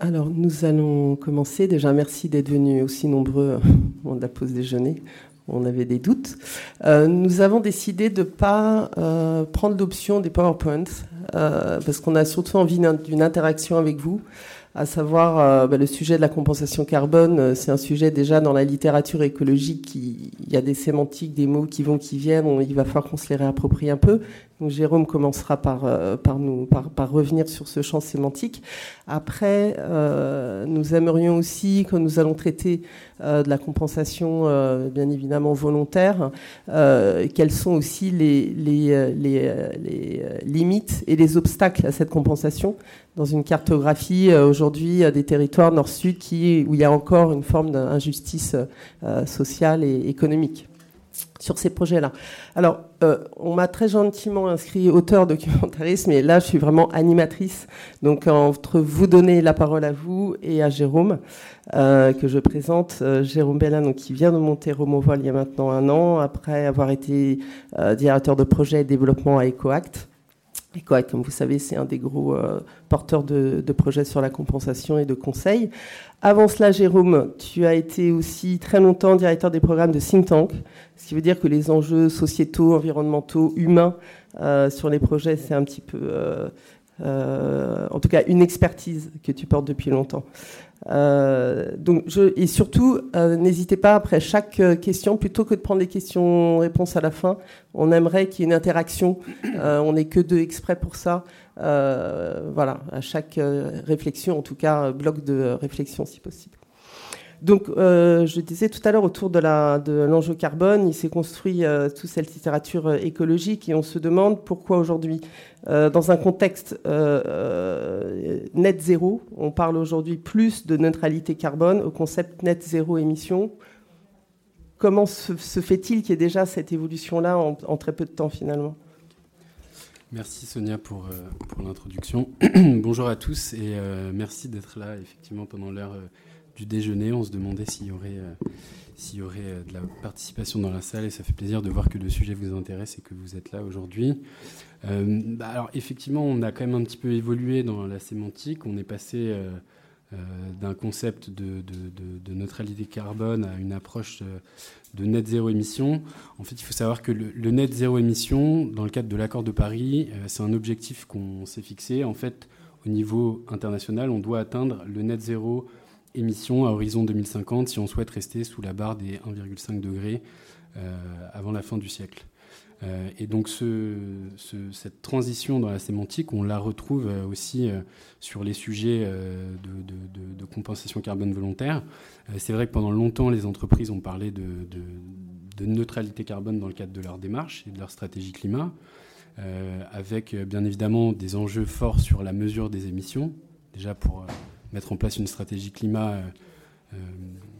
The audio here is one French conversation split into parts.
Alors, nous allons commencer. Déjà, merci d'être venus aussi nombreux au de la pause déjeuner. On avait des doutes. Euh, nous avons décidé de ne pas euh, prendre l'option des PowerPoints euh, parce qu'on a surtout envie d'une interaction avec vous à savoir bah, le sujet de la compensation carbone. C'est un sujet déjà dans la littérature écologique. il y a des sémantiques, des mots qui vont, qui viennent. il va falloir qu'on se les réapproprie un peu. Jérôme commencera par, euh, par, nous, par, revenir sur ce champ sémantique. Après, euh, nous aimerions aussi, quand nous allons traiter euh, de la compensation, bien évidemment volontaire, quelles sont aussi les, les, les, les, limites et les obstacles à cette compensation dans une cartographie aujourd'hui des territoires nord-sud où il y a encore une forme d'injustice sociale et économique sur ces projets-là. Alors, euh, on m'a très gentiment inscrit auteur documentariste, mais là, je suis vraiment animatrice. Donc, entre vous donner la parole à vous et à Jérôme, euh, que je présente, euh, Jérôme Bellin, donc, qui vient de monter Romovol il y a maintenant un an, après avoir été directeur de projet et développement à EcoAct. EcoAct, comme vous savez, c'est un des gros porteurs de, de projets sur la compensation et de conseils. Avant cela, Jérôme, tu as été aussi très longtemps directeur des programmes de think tank, ce qui veut dire que les enjeux sociétaux, environnementaux, humains euh, sur les projets, c'est un petit peu, euh, euh, en tout cas, une expertise que tu portes depuis longtemps. donc, je, et surtout, n'hésitez pas après chaque question, plutôt que de prendre les questions-réponses à la fin, on aimerait qu'il y ait une interaction. on n'est que deux exprès pour ça. Euh, voilà, à chaque euh, réflexion, en tout cas, bloc de réflexion si possible. Donc, euh, je disais tout à l'heure autour de l'enjeu carbone, il s'est construit toute cette littérature écologique et on se demande pourquoi aujourd'hui, dans un contexte net zéro, on parle aujourd'hui plus de neutralité carbone au concept net zéro émission. Comment se, fait-il qu'il y ait déjà cette évolution-là en très peu de temps finalement? Merci Sonia pour, euh, pour l'introduction. Bonjour à tous et euh, merci d'être là effectivement pendant l'heure euh, du déjeuner. On se demandait s'il y aurait, y aurait de la participation dans la salle et ça fait plaisir de voir que le sujet vous intéresse et que vous êtes là aujourd'hui. Bah, alors effectivement, on a quand même un petit peu évolué dans la sémantique. On est passé d'un concept de, neutralité carbone à une approche de net zéro émission. En fait, il faut savoir que le, net zéro émission, dans le cadre de l'accord de Paris, euh, c'est un objectif qu'on s'est fixé. En fait, au niveau international, on doit atteindre le net zéro émission à horizon 2050 si on souhaite rester sous la barre des 1,5 degrés euh, avant la fin du siècle. Euh, et donc cette transition dans la sémantique, on la retrouve euh, aussi euh, sur les sujets de, compensation carbone volontaire. C'est vrai que pendant longtemps, les entreprises ont parlé de, neutralité carbone dans le cadre de leur démarche et de leur stratégie climat, avec bien évidemment des enjeux forts sur la mesure des émissions, déjà pour mettre en place une stratégie climat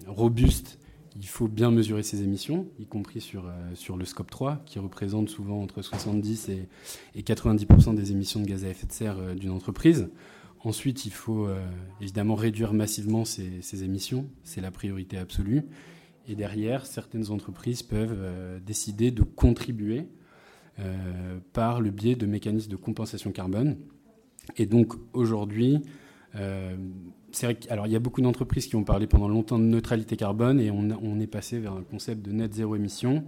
robuste il faut bien mesurer ses émissions, y compris sur, euh, le scope 3, qui représente souvent entre 70 et, et 90% des émissions de gaz à effet de serre euh, d'une entreprise. Ensuite, il faut euh, évidemment réduire massivement ces, émissions, c'est la priorité absolue. Et derrière, certaines entreprises peuvent décider de contribuer par le biais de mécanismes de compensation carbone. Et donc aujourd'hui, alors il y a beaucoup d'entreprises qui ont parlé pendant longtemps de neutralité carbone et on, est passé vers un concept de net zéro émission,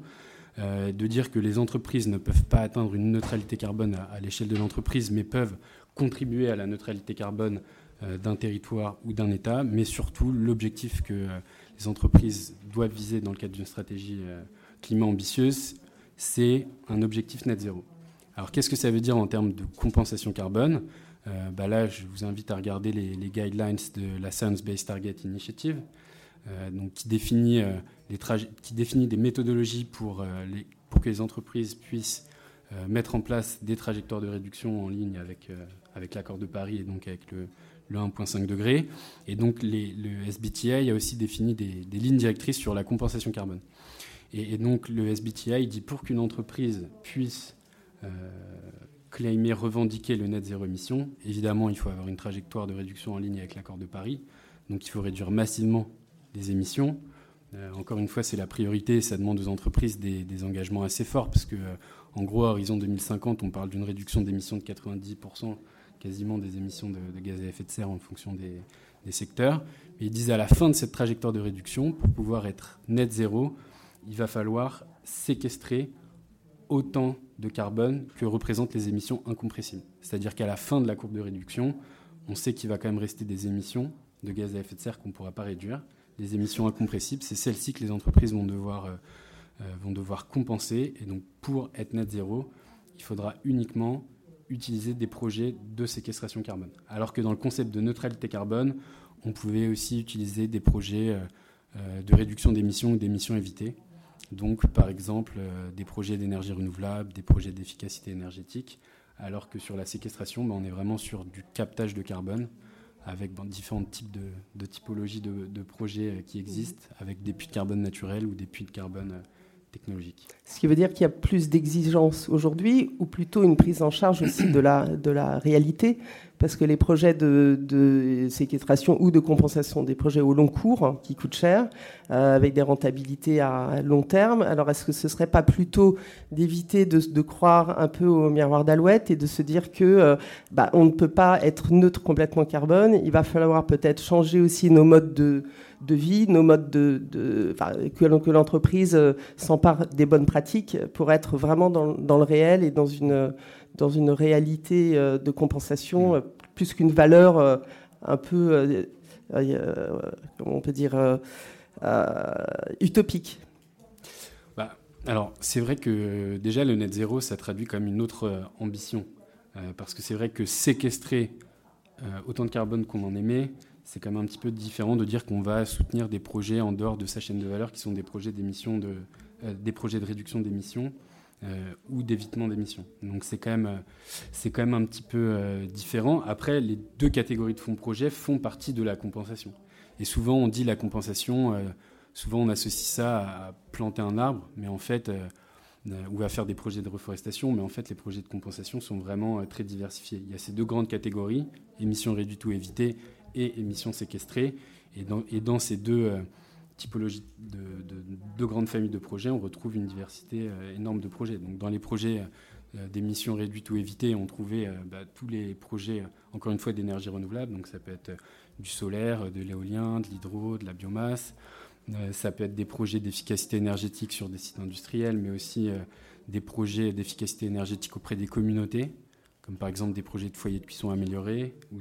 euh, de dire que les entreprises ne peuvent pas atteindre une neutralité carbone à, l'échelle de l'entreprise, mais peuvent contribuer à la neutralité carbone euh, d'un territoire ou d'un État, mais surtout l'objectif que euh, les entreprises doivent viser dans le cadre d'une stratégie climat ambitieuse, c'est un objectif net zéro. Alors qu'est-ce que ça veut dire en termes de compensation carbone? Euh, bah là, je vous invite à regarder les, guidelines de la Science Based Target Initiative, euh, donc qui, définit, euh, qui définit des méthodologies pour, que les entreprises puissent mettre en place des trajectoires de réduction en ligne avec, l'accord de Paris et donc avec le, le 1,5 degré. Et donc le SBTI a aussi défini des, lignes directrices sur la compensation carbone. Et donc le SBTI dit pour qu'une entreprise puisse claimer, revendiquer le net zéro émission. Évidemment, il faut avoir une trajectoire de réduction en ligne avec l'accord de Paris. Donc il faut réduire massivement les émissions. Euh, encore une fois, c'est la priorité. Ça demande aux entreprises des, engagements assez forts parce que, euh, en gros, à horizon 2050, on parle d'une réduction d'émissions de 90% quasiment des émissions de, gaz à effet de serre en fonction des, des secteurs. Mais ils disent à la fin de cette trajectoire de réduction, pour pouvoir être net zéro, il va falloir séquestrer autant de carbone que représentent les émissions incompressibles. C'est-à-dire qu'à la fin de la courbe de réduction, on sait qu'il va quand même rester des émissions de gaz à effet de serre qu'on ne pourra pas réduire. Les émissions incompressibles, c'est celles-ci que les entreprises vont devoir, euh, euh, vont devoir compenser. Et donc pour être net zéro, il faudra uniquement utiliser des projets de séquestration carbone. Alors que dans le concept de neutralité carbone, on pouvait aussi utiliser des projets euh, de réduction d'émissions ou d'émissions évitées. Donc, par exemple, euh, des projets d'énergie renouvelable, des projets d'efficacité énergétique, alors que sur la séquestration, ben, on est vraiment sur du captage de carbone, avec ben, différents types de, typologies de, projets euh, qui existent, avec des puits de carbone naturels ou des puits de carbone euh, technologiques. Ce qui veut dire qu'il y a plus d'exigences aujourd'hui, ou plutôt une prise en charge aussi de la, de la réalité parce que les projets de, séquestration ou de compensation, des projets au long cours hein, qui coûtent cher, euh, avec des rentabilités à long terme, alors est-ce que ce ne serait pas plutôt d'éviter de, croire un peu au miroir d'alouette et de se dire que euh, bah, on ne peut pas être neutre complètement carbone, il va falloir peut-être changer aussi nos modes de, vie, nos modes de, que, l'entreprise euh, s'empare des bonnes pratiques pour être vraiment dans, dans le réel et dans une dans une réalité euh, de compensation euh, plus qu'une valeur euh, un peu, comment on peut dire, utopique. Bah, alors, c'est vrai que déjà le net zéro, ça traduit comme une autre ambition. parce que c'est vrai que séquestrer autant de carbone qu'on en émet, c'est quand même un petit peu différent de dire qu'on va soutenir des projets en dehors de sa chaîne de valeur qui sont des projets d'émission de, des projets de réduction d'émissions euh, ou d'évitement d'émissions. Donc c'est quand, même, euh, quand même un petit peu euh, différent. Après, les deux catégories de fonds projet font partie de la compensation. Et souvent, on dit la compensation, souvent on associe ça à planter un arbre, mais en fait, ou à faire des projets de reforestation, mais en fait, les projets de compensation sont vraiment très diversifiés. Il y a ces deux grandes catégories, émissions réduites ou évitées et émissions séquestrées. Et dans ces deux typologie de, grandes familles de projets, on retrouve une diversité euh, énorme de projets. Dans les projets euh, d'émissions réduites ou évitées, on trouvait euh, bah, tous les projets, encore une fois, d'énergie renouvelable. Donc, ça peut être du solaire, de l'éolien, de l'hydro, de la biomasse. ça peut être des projets d'efficacité énergétique sur des sites industriels, mais aussi des projets d'efficacité énergétique auprès des communautés, comme par exemple des projets de foyers de cuisson améliorés ou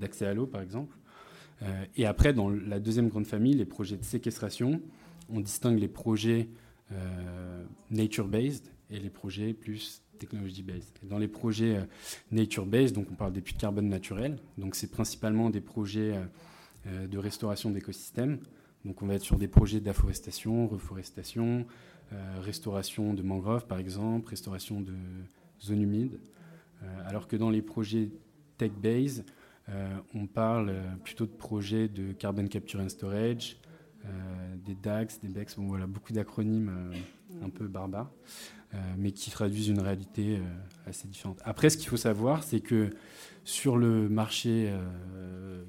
d'accès à l'eau, par exemple. Euh, et après, dans la deuxième grande famille, les projets de séquestration, on distingue les projets euh, nature-based et les projets plus technology-based. Dans les projets euh, nature-based, on parle des puits de carbone naturels, donc c'est principalement des projets de restauration d'écosystèmes. Donc on va être sur des projets d'afforestation, reforestation, restauration de mangroves par exemple, restauration de zones humides. alors que dans les projets tech-based, on parle euh, plutôt de projets de carbon capture and storage, euh, des DAX, des BEX, bon, voilà, beaucoup d'acronymes un peu barbares, mais qui traduisent une réalité assez différente. Après, ce qu'il faut savoir, c'est que sur le marché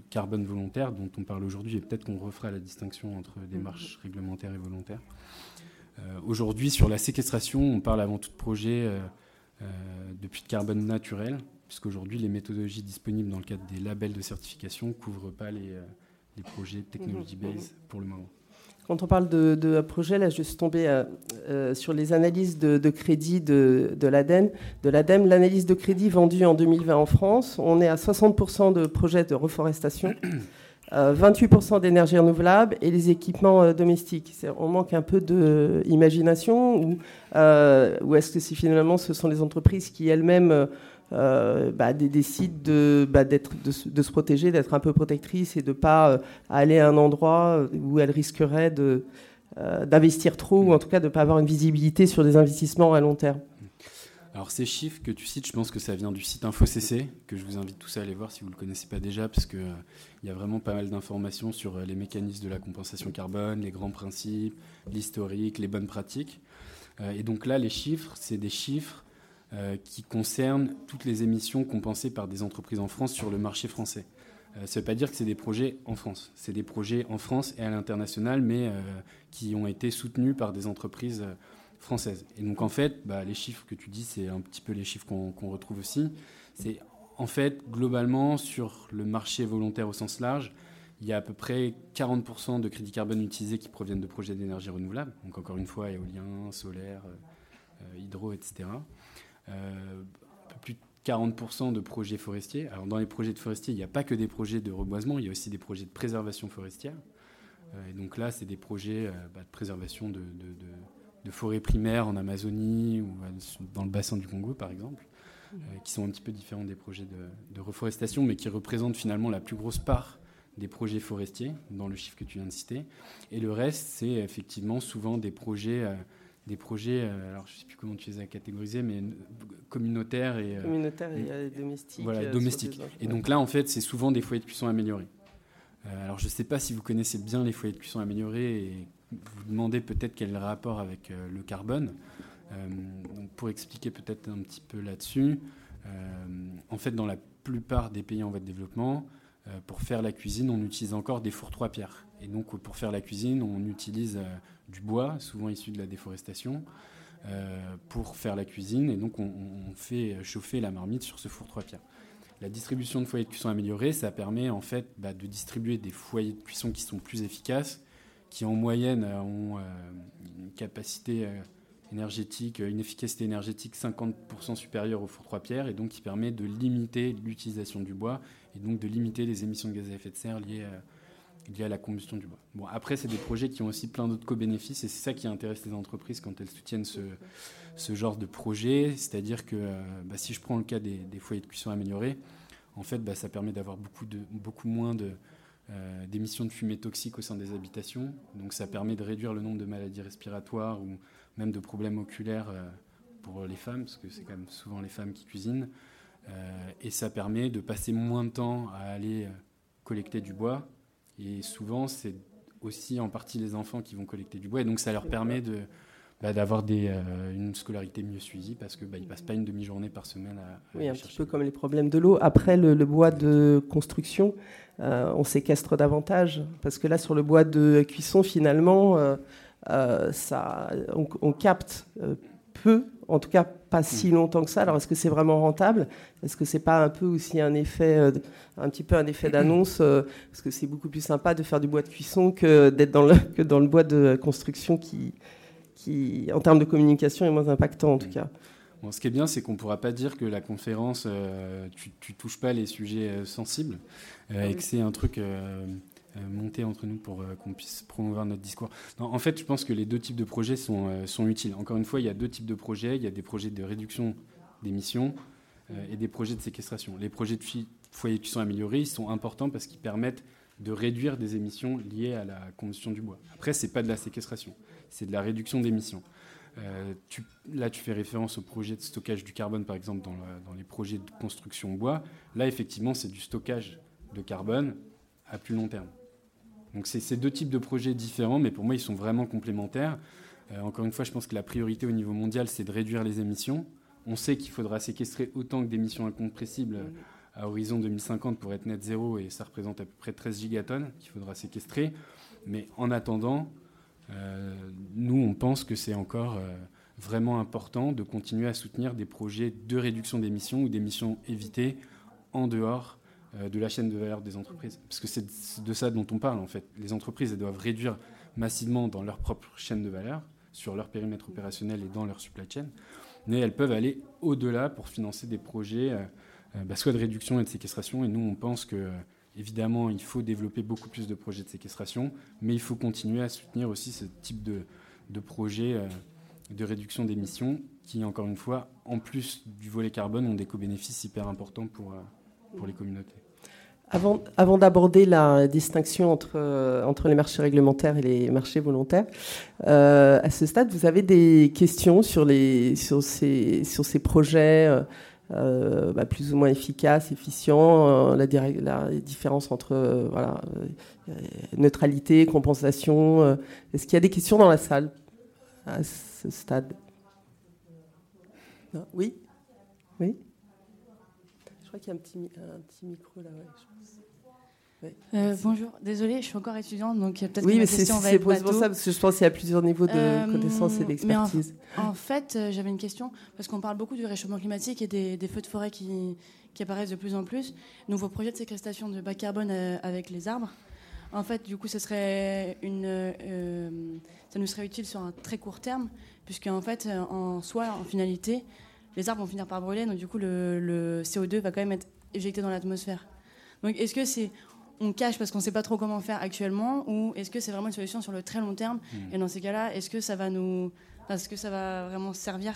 carbone volontaire dont on parle aujourd'hui, et peut-être qu'on refera la distinction entre démarches réglementaires et volontaires, aujourd'hui, sur la séquestration, on parle avant tout de projets de puits de carbone naturel, puisqu'aujourd'hui, les méthodologies disponibles dans le cadre des labels de certification ne couvrent pas les, euh, les projets technology mhm. pour le moment. Quand on parle de, de projet, là, je suis tombé euh, euh, sur les analyses de, crédit de, de l'ADEME. De l'ADEME, l'analyse de crédit vendue en 2020 en France, on est à 60% de projets de reforestation, 28% d'énergie renouvelable et les équipements domestiques. On manque un peu d'imagination ou, ou est-ce que si finalement ce sont les entreprises qui elles-mêmes euh, bah, décide de, bah, de, se protéger, d'être un peu protectrice et de ne pas euh, aller à un endroit où elle risquerait euh, d'investir trop ou en tout cas de ne pas avoir une visibilité sur des investissements à long terme. Alors ces chiffres que tu cites, je pense que ça vient du site InfoCC, que je vous invite tous à aller voir si vous ne le connaissez pas déjà, parce qu'il il y a vraiment pas mal d'informations sur les mécanismes de la compensation carbone, les grands principes, l'historique, les bonnes pratiques. et donc là, les chiffres, c'est des chiffres euh, qui concerne toutes les émissions compensées par des entreprises en France sur le marché français. Euh, ça ne veut pas dire que c'est des projets en France. C'est des projets en France et à l'international, mais euh, qui ont été soutenus par des entreprises françaises. Et donc en fait, bah, les chiffres que tu dis, c'est un petit peu les chiffres qu'on retrouve aussi. C'est en fait, globalement, sur le marché volontaire au sens large, il y a à peu près 40% de crédits carbone utilisés qui proviennent de projets d'énergie renouvelable. Donc encore une fois, éolien, solaire, euh, hydro, etc. Euh, un peu plus de 40% de projets forestiers. Alors dans les projets de forestiers, il n'y a pas que des projets de reboisement, il y a aussi des projets de préservation forestière. Euh, et donc là, c'est des projets bah, de préservation de, forêts primaires en Amazonie ou dans le bassin du Congo, par exemple, qui sont un petit peu différents des projets de, reforestation, mais qui représentent finalement la plus grosse part des projets forestiers, dans le chiffre que tu viens de citer. Et le reste, c'est effectivement souvent des projets, euh, des projets euh, alors je ne sais plus comment tu les as catégorisés, mais communautaires et, euh, communautaires et domestiques. Voilà, domestiques. Et donc là, en fait, c'est souvent des foyers de cuisson améliorés. alors je ne sais pas si vous connaissez bien les foyers de cuisson améliorés et vous demandez peut-être quel est le rapport avec le carbone. donc pour expliquer peut-être un petit peu là-dessus, en fait, dans la plupart des pays en voie de développement, euh, pour faire la cuisine, on utilise encore des fours trois pierres. Et donc, pour faire la cuisine, on utilise euh, du bois, souvent issu de la déforestation, euh, pour faire la cuisine. Et donc, on, fait chauffer la marmite sur ce four trois pierres. La distribution de foyers de cuisson améliorés, ça permet en fait bah, de distribuer des foyers de cuisson qui sont plus efficaces, qui en moyenne ont une capacité énergétique, une efficacité énergétique 50% supérieure au four trois pierres, et donc qui permet de limiter l'utilisation du bois et donc de limiter les émissions de gaz à effet de serre liées à, à la combustion du bois. Bon, après, c'est des projets qui ont aussi plein d'autres co-bénéfices et c'est ça qui intéresse les entreprises quand elles soutiennent ce, genre de projet. C'est-à-dire que euh, bah, si je prends le cas des, foyers de cuisson améliorés, en fait, bah, ça permet d'avoir beaucoup, beaucoup moins de, euh, d'émissions de fumée toxiques au sein des habitations. Donc ça permet de réduire le nombre de maladies respiratoires ou même de problèmes oculaires euh, pour les femmes, parce que c'est quand même souvent les femmes qui cuisinent. Et ça permet de passer moins de temps à aller collecter du bois. Et souvent, c'est aussi en partie les enfants qui vont collecter du bois. Et donc, ça leur permet de, bah, d'avoir des, euh, une scolarité mieux suivie parce qu'ils bah, ne passent pas une demi-journée par semaine à, Oui, un petit peu comme les problèmes de l'eau. Après, le, bois de construction, on séquestre davantage parce que là, sur le bois de cuisson, finalement, ça, on capte peu en tout cas pas si mm. longtemps que ça. Alors est-ce que c'est vraiment rentable? Est-ce que c'est pas un peu aussi un effet, euh, un petit peu un effet d'annonce euh, Parce que c'est beaucoup plus sympa de faire du bois de cuisson que d'être dans le, que dans le bois de construction qui, qui, en termes de communication, est moins impactant en tout mm. cas. Bon, ce qui est bien, c'est qu'on ne pourra pas dire que la conférence, euh, tu, tu touches pas les sujets sensibles et que c'est un truc monter entre nous pour euh, qu'on puisse promouvoir notre discours. en fait, je pense que les deux types de projets sont, euh, sont utiles. Encore une fois, il y a deux types de projets. Il y a des projets de réduction d'émissions et des projets de séquestration. Les projets de foyers qui sont améliorés, ils sont importants parce qu'ils permettent de réduire des émissions liées à la combustion du bois. Après, ce n'est pas de la séquestration, c'est de la réduction d'émissions. là, tu fais référence au projet de stockage du carbone, par exemple, dans, dans les projets de construction bois. Là, effectivement, c'est du stockage de carbone à plus long terme. Donc c'est deux types de projets différents, mais pour moi, ils sont vraiment complémentaires. Euh, encore une fois, je pense que la priorité au niveau mondial, c'est de réduire les émissions. On sait qu'il faudra séquestrer autant que d'émissions incompressibles euh, à horizon 2050 pour être net zéro, et ça représente à peu près 13 gigatonnes qu'il faudra séquestrer. Mais en attendant, euh, nous, on pense que c'est encore vraiment important de continuer à soutenir des projets de réduction d'émissions ou d'émissions évitées en dehors de la chaîne de valeur des entreprises. Parce que c'est de ça dont on parle en fait. Les entreprises elles doivent réduire massivement dans leur propre chaîne de valeur, sur leur périmètre opérationnel et dans leur supply chain, mais elles peuvent aller au-delà pour financer des projets, euh, euh, bah, soit de réduction et de séquestration. Et nous, on pense que évidemment, il faut développer beaucoup plus de projets de séquestration, mais il faut continuer à soutenir aussi ce type de, de projets de réduction d'émissions qui, encore une fois, en plus du volet carbone, ont des co-bénéfices hyper importants pour, pour les communautés. Avant, d'aborder la distinction entre, euh, entre les marchés réglementaires et les marchés volontaires, euh, à ce stade, vous avez des questions sur, les, sur, ces, sur ces projets euh, bah, plus ou moins efficaces, efficients, la, la, différence entre voilà, neutralité, compensation. Est-ce qu'il y a des questions dans la salle à ce stade? Oui? Oui? Crois qu'il y a un petit, un petit micro là, ouais, je pense. bonjour, désolée, je suis encore étudiante, donc peut-être oui, que ma question va être pour ça, parce que je pense qu'il y a plusieurs niveaux de connaissances et d'expertise. En, fait, j'avais une question, parce qu'on parle beaucoup du réchauffement climatique et des, feux de forêt qui, qui, apparaissent de plus en plus. Donc vos projets de séquestration de bas carbone avec les arbres, en fait, du coup, ça serait une, euh, ça nous serait utile sur un très court terme, puisque en fait, en soi, en finalité, les arbres vont finir par brûler, donc du coup, le, CO2 va quand même être éjecté dans l'atmosphère. Donc, est-ce que c'est on cache parce qu'on ne sait pas trop comment faire actuellement, ou est-ce que c'est vraiment une solution sur le très long terme mmh. Et dans ces cas-là, est-ce que ça va nous, est-ce que ça va vraiment servir?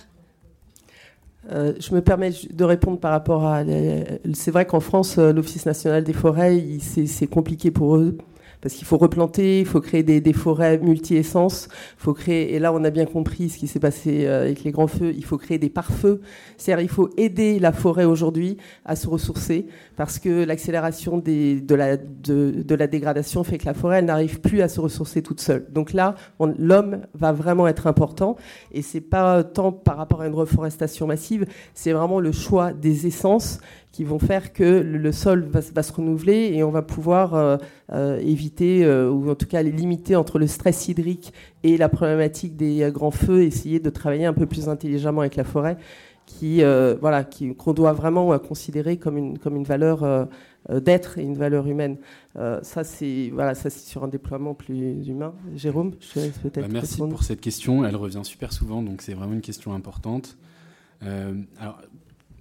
Euh, je me permets de répondre par rapport à. C'est vrai qu'en France, euh, l'Office national des forêts, c'est compliqué pour eux parce qu'il faut replanter, il faut créer des, forêts multi-essences, faut créer, et là on a bien compris ce qui s'est passé euh, avec les grands feux, il faut créer des pare-feux, c'est-à-dire il faut aider la forêt aujourd'hui à se ressourcer, parce que l'accélération de la, de, la dégradation fait que la forêt n'arrive plus à se ressourcer toute seule. Donc là, l'homme va vraiment être important, et c'est pas tant par rapport à une reforestation massive, c'est vraiment le choix des essences qui vont faire que le sol va, se renouveler et on va pouvoir euh, euh, éviter, euh, ou en tout cas limiter entre le stress hydrique et la problématique des grands feux, essayer de travailler un peu plus intelligemment avec la forêt, qui, voilà, qu'on doit vraiment considérer comme une, comme une valeur d'être et une valeur humaine. ça, c'est voilà, ça c'est sur un déploiement plus humain. Jérôme, je laisse peut-être. Bah, merci pour cette question. Elle revient super souvent, donc c'est vraiment une question importante. alors,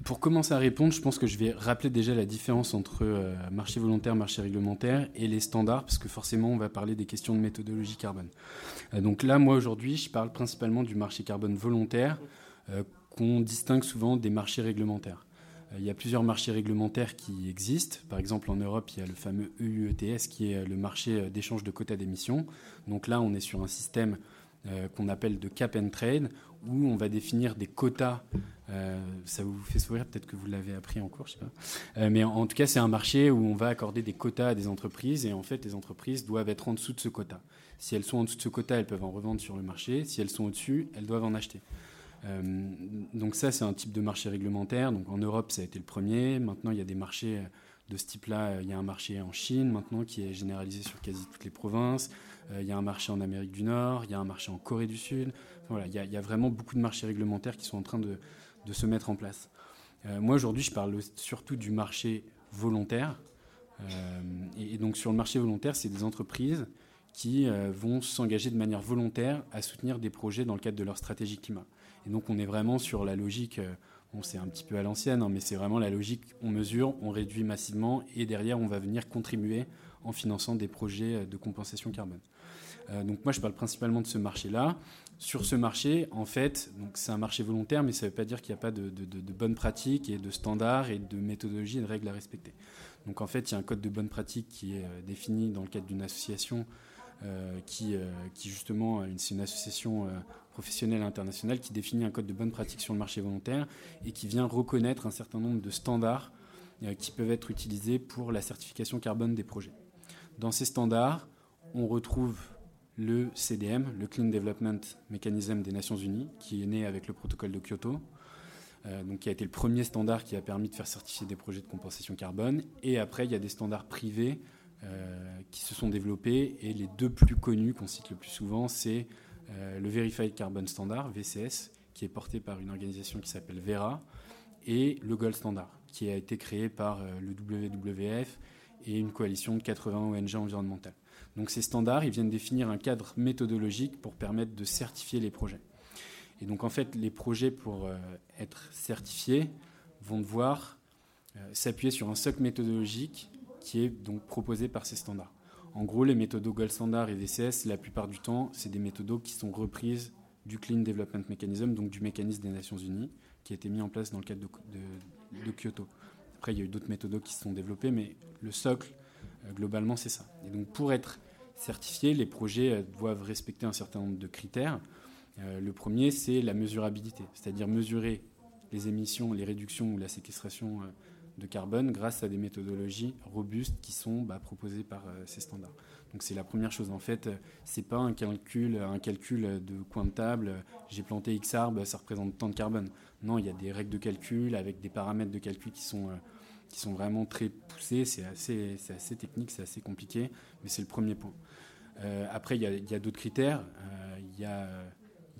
pour commencer à répondre, je pense que je vais rappeler déjà la différence entre euh, marché volontaire, marché réglementaire et les standards, parce que forcément, on va parler des questions de méthodologie carbone. Euh, donc là, moi, aujourd'hui, je parle principalement du marché carbone volontaire, euh, qu'on distingue souvent des marchés réglementaires. Il y a plusieurs marchés réglementaires qui existent. Par exemple, en Europe, il y a le fameux EUETS, qui est le marché d'échange de quotas d'émissions. Donc là, on est sur un système qu'on appelle de cap and trade, où on va définir des quotas euh, ça vous fait sourire, peut-être que vous l'avez appris en cours, je sais pas. Euh, mais en, tout cas, c'est un marché où on va accorder des quotas à des entreprises et en fait, les entreprises doivent être en dessous de ce quota. Si elles sont en dessous de ce quota, elles peuvent en revendre sur le marché. Si elles sont au-dessus, elles doivent en acheter. Euh, donc ça, c'est un type de marché réglementaire. Donc en Europe, ça a été le premier. Maintenant, il y a des marchés de ce type-là. Il y a un marché en Chine maintenant qui est généralisé sur quasi toutes les provinces. il y a un marché en Amérique du Nord. Il y a un marché en Corée du Sud. Il y, a, vraiment beaucoup de marchés réglementaires qui sont en train de, se mettre en place. Euh, moi, aujourd'hui, je parle surtout du marché volontaire. Euh, et, donc, sur le marché volontaire, c'est des entreprises qui euh, vont s'engager de manière volontaire à soutenir des projets dans le cadre de leur stratégie climat. Et donc, on est vraiment sur la logique, bon, c'est un petit peu à l'ancienne, hein, mais c'est vraiment la logique on mesure, on réduit massivement, et derrière, on va venir contribuer en finançant des projets de compensation carbone. Donc, moi, je parle principalement de ce marché-là sur ce marché, en fait, c'est un marché volontaire, mais ça ne veut pas dire qu'il n'y a pas de, bonnes pratiques et de standards et de méthodologies et de règles à respecter. Donc en fait, il y a un code de bonnes pratiques qui est euh, défini dans le cadre d'une association euh, qui, euh, qui, justement, c'est une association professionnelle internationale qui définit un code de bonnes pratiques sur le marché volontaire et qui vient reconnaître un certain nombre de standards qui peuvent être utilisés pour la certification carbone des projets. Dans ces standards, on retrouve le CDM, le Clean Development Mechanism des Nations Unies, qui est né avec le protocole de Kyoto, euh, qui a été le premier standard qui a permis de faire certifier des projets de compensation carbone. Et après, il y a des standards privés euh, qui se sont développés, et les deux plus connus qu'on cite le plus souvent, c'est euh, le Verified Carbon Standard, VCS, qui est porté par une organisation qui s'appelle Vera, et le Gold Standard, qui a été créé par le WWF et une coalition de 80 ONG environnementales. Donc ces standards, ils viennent définir un cadre méthodologique pour permettre de certifier les projets. Et donc en fait, les projets pour euh, être certifiés vont devoir euh, s'appuyer sur un socle méthodologique qui est donc proposé par ces standards. En gros, les méthodes Gold Standard et VCS, la plupart du temps, c'est des méthodes qui sont reprises du Clean Development Mechanism, donc du mécanisme des Nations Unies, qui a été mis en place dans le cadre de, Kyoto. Après, il y a eu d'autres méthodes qui se sont développées, mais le socle, euh, globalement, c'est ça. Et donc, pour être certifiés, les projets euh, doivent respecter un certain nombre de critères. Euh, le premier, c'est la mesurabilité, c'est-à-dire mesurer les émissions, les réductions ou la séquestration euh, de carbone grâce à des méthodologies robustes qui sont bah, proposées par ces standards. Donc c'est la première chose. En fait, c'est pas un calcul, un calcul de coin de table. J'ai planté X arbres, ça représente tant de carbone. Non, il y a des règles de calcul avec des paramètres de calcul qui sont qui sont vraiment très poussés. C'est assez, technique, c'est assez compliqué, mais c'est le premier point. après, il y a, d'autres critères. Il y a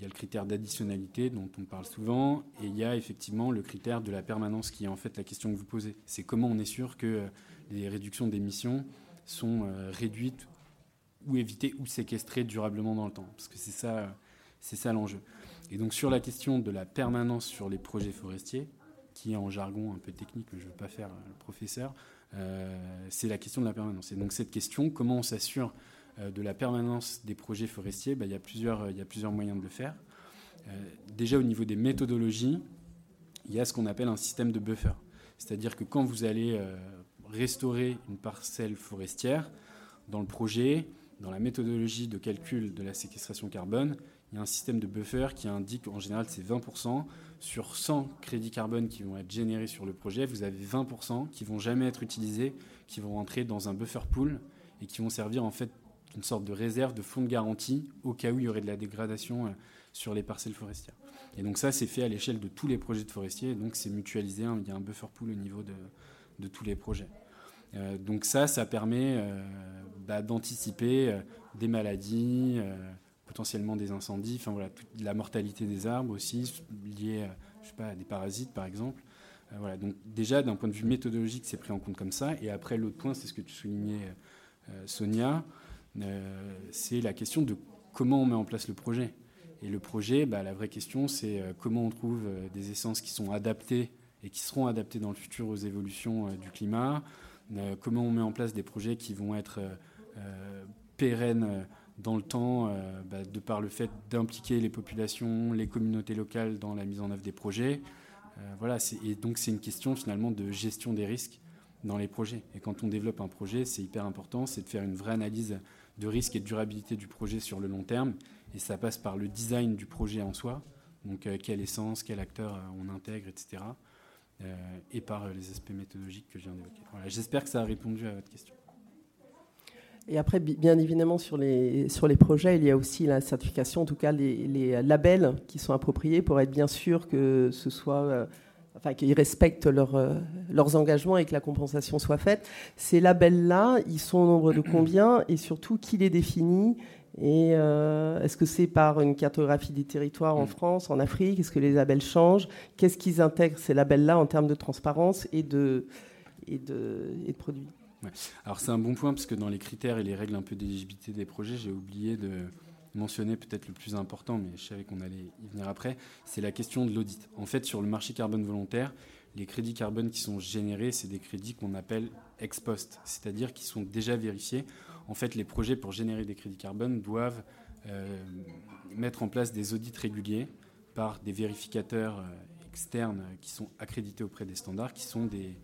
y a le critère d'additionnalité dont on parle souvent, et il y a effectivement le critère de la permanence qui est en fait la question que vous posez. C'est comment on est sûr que les réductions d'émissions sont réduites ou éviter ou séquestrer durablement dans le temps. Parce que c'est ça, c'est ça l'enjeu. Et donc sur la question de la permanence sur les projets forestiers, qui est en jargon un peu technique, mais je ne veux pas faire le professeur, euh, c'est la question de la permanence. Et donc cette question, comment on s'assure euh, de la permanence des projets forestiers ben, il, y a plusieurs, moyens de le faire. Euh, déjà au niveau des méthodologies, il y a ce qu'on appelle un système de buffer. C'est-à-dire que quand vous allez restaurer une parcelle forestière, dans le projet, dans la méthodologie de calcul de la séquestration carbone, il y a un système de buffer qui indique en général c'est 20%. Sur 100 crédits carbone qui vont être générés sur le projet, vous avez 20% qui vont jamais être utilisés, qui vont rentrer dans un buffer pool et qui vont servir en fait d'une sorte de réserve de fonds de garantie au cas où il y aurait de la dégradation euh, sur les parcelles forestières. Et donc ça, c'est fait à l'échelle de tous les projets de forestiers, donc c'est mutualisé, hein. il y a un buffer pool au niveau de, tous les projets. Euh, donc ça, ça permet euh, bah, d'anticiper des maladies, potentiellement des incendies, enfin voilà, la mortalité des arbres aussi liée, je sais pas, à des parasites par exemple. voilà, donc déjà d'un point de vue méthodologique, c'est pris en compte comme ça. Et après, l'autre point, c'est ce que tu soulignais, Sonia, c'est la question de comment on met en place le projet. Et le projet, bah, la vraie question, c'est comment on trouve des essences qui sont adaptées et qui seront adaptées dans le futur aux évolutions du climat, euh, comment on met en place des projets qui vont être euh, euh, pérennes dans le temps, bah, de par le fait d'impliquer les populations, les communautés locales dans la mise en œuvre des projets. voilà, et donc c'est une question finalement de gestion des risques dans les projets. Et quand on développe un projet, c'est hyper important, c'est de faire une vraie analyse de risque et de durabilité du projet sur le long terme. Et ça passe par le design du projet en soi, donc quelle essence, quel acteur on intègre, etc. Euh, et par euh, les aspects méthodologiques que je viens d'évoquer. Voilà, J'espère que ça a répondu à votre question. Et après, bien évidemment, sur les, sur les projets, il y a aussi la certification, en tout cas les, les labels qui sont appropriés pour être bien sûr que ce soit, euh, enfin, qu'ils respectent leur, leurs engagements et que la compensation soit faite. Ces labels-là, ils sont au nombre de combien et surtout qui les définit et euh, est-ce que c'est par une cartographie des territoires en mm. France, en Afrique? Est-ce que les labels changent? Qu'est-ce qu'ils intègrent ces labels-là en termes de transparence et de, et de, et de produits? Alors c'est un bon point parce que dans les critères et les règles un peu d'éligibilité des projets, j'ai oublié de mentionner peut-être le plus important, mais je savais qu'on allait y venir après, c'est la question de l'audit. En fait, sur le marché carbone volontaire, les crédits carbone qui sont générés, c'est des crédits qu'on appelle ex post, c'est-à-dire qui sont déjà vérifiés en fait, les projets pour générer des crédits carbone doivent euh, mettre en place des audits réguliers par des vérificateurs euh, externes qui sont accrédités auprès des standards, qui sont des,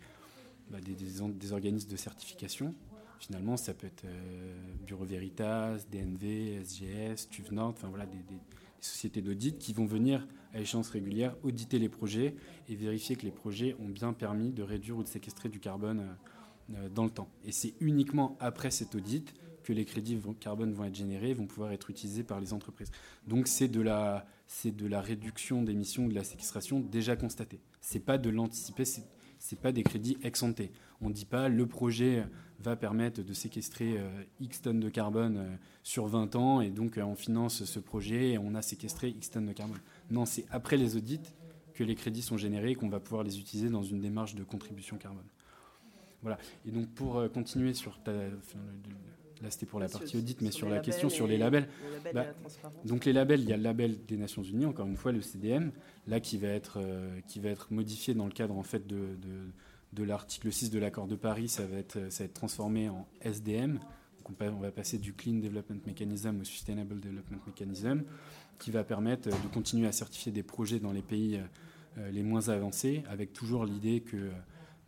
bah, des, organismes de certification. Finalement, ça peut être euh, Bureau Veritas, DNV, SGS, TÜVNord, enfin voilà, des, sociétés d'audit qui vont venir à échéance régulière auditer les projets et vérifier que les projets ont bien permis de réduire ou de séquestrer du carbone euh, dans le temps. Et c'est uniquement après cet audit que les crédits carbone vont être générés vont pouvoir être utilisés par les entreprises. Donc c'est de la, c'est de la réduction d'émissions, de la séquestration déjà constatée. C'est pas de l'anticiper, c'est pas des crédits ex. On ne dit pas le projet va permettre de séquestrer euh, X tonnes de carbone euh, sur 20 ans et donc on finance ce projet et on a séquestré X tonnes de carbone. Non, c'est après les audits que les crédits sont générés et qu'on va pouvoir les utiliser dans une démarche de contribution carbone. Voilà. Et donc pour euh, continuer sur ta, là c'était pour la partie audit, mais sur, la question sur les labels. Bah, donc les labels, il y a le label des Nations Unies, encore une fois le CDM, là qui va être euh, qui va être modifié dans le cadre en fait de, de, l'article 6 de l'accord de Paris, ça va être ça va être transformé en SDM. Donc on, va passer du Clean Development Mechanism au Sustainable Development Mechanism, qui va permettre de continuer à certifier des projets dans les pays euh, les moins avancés, avec toujours l'idée que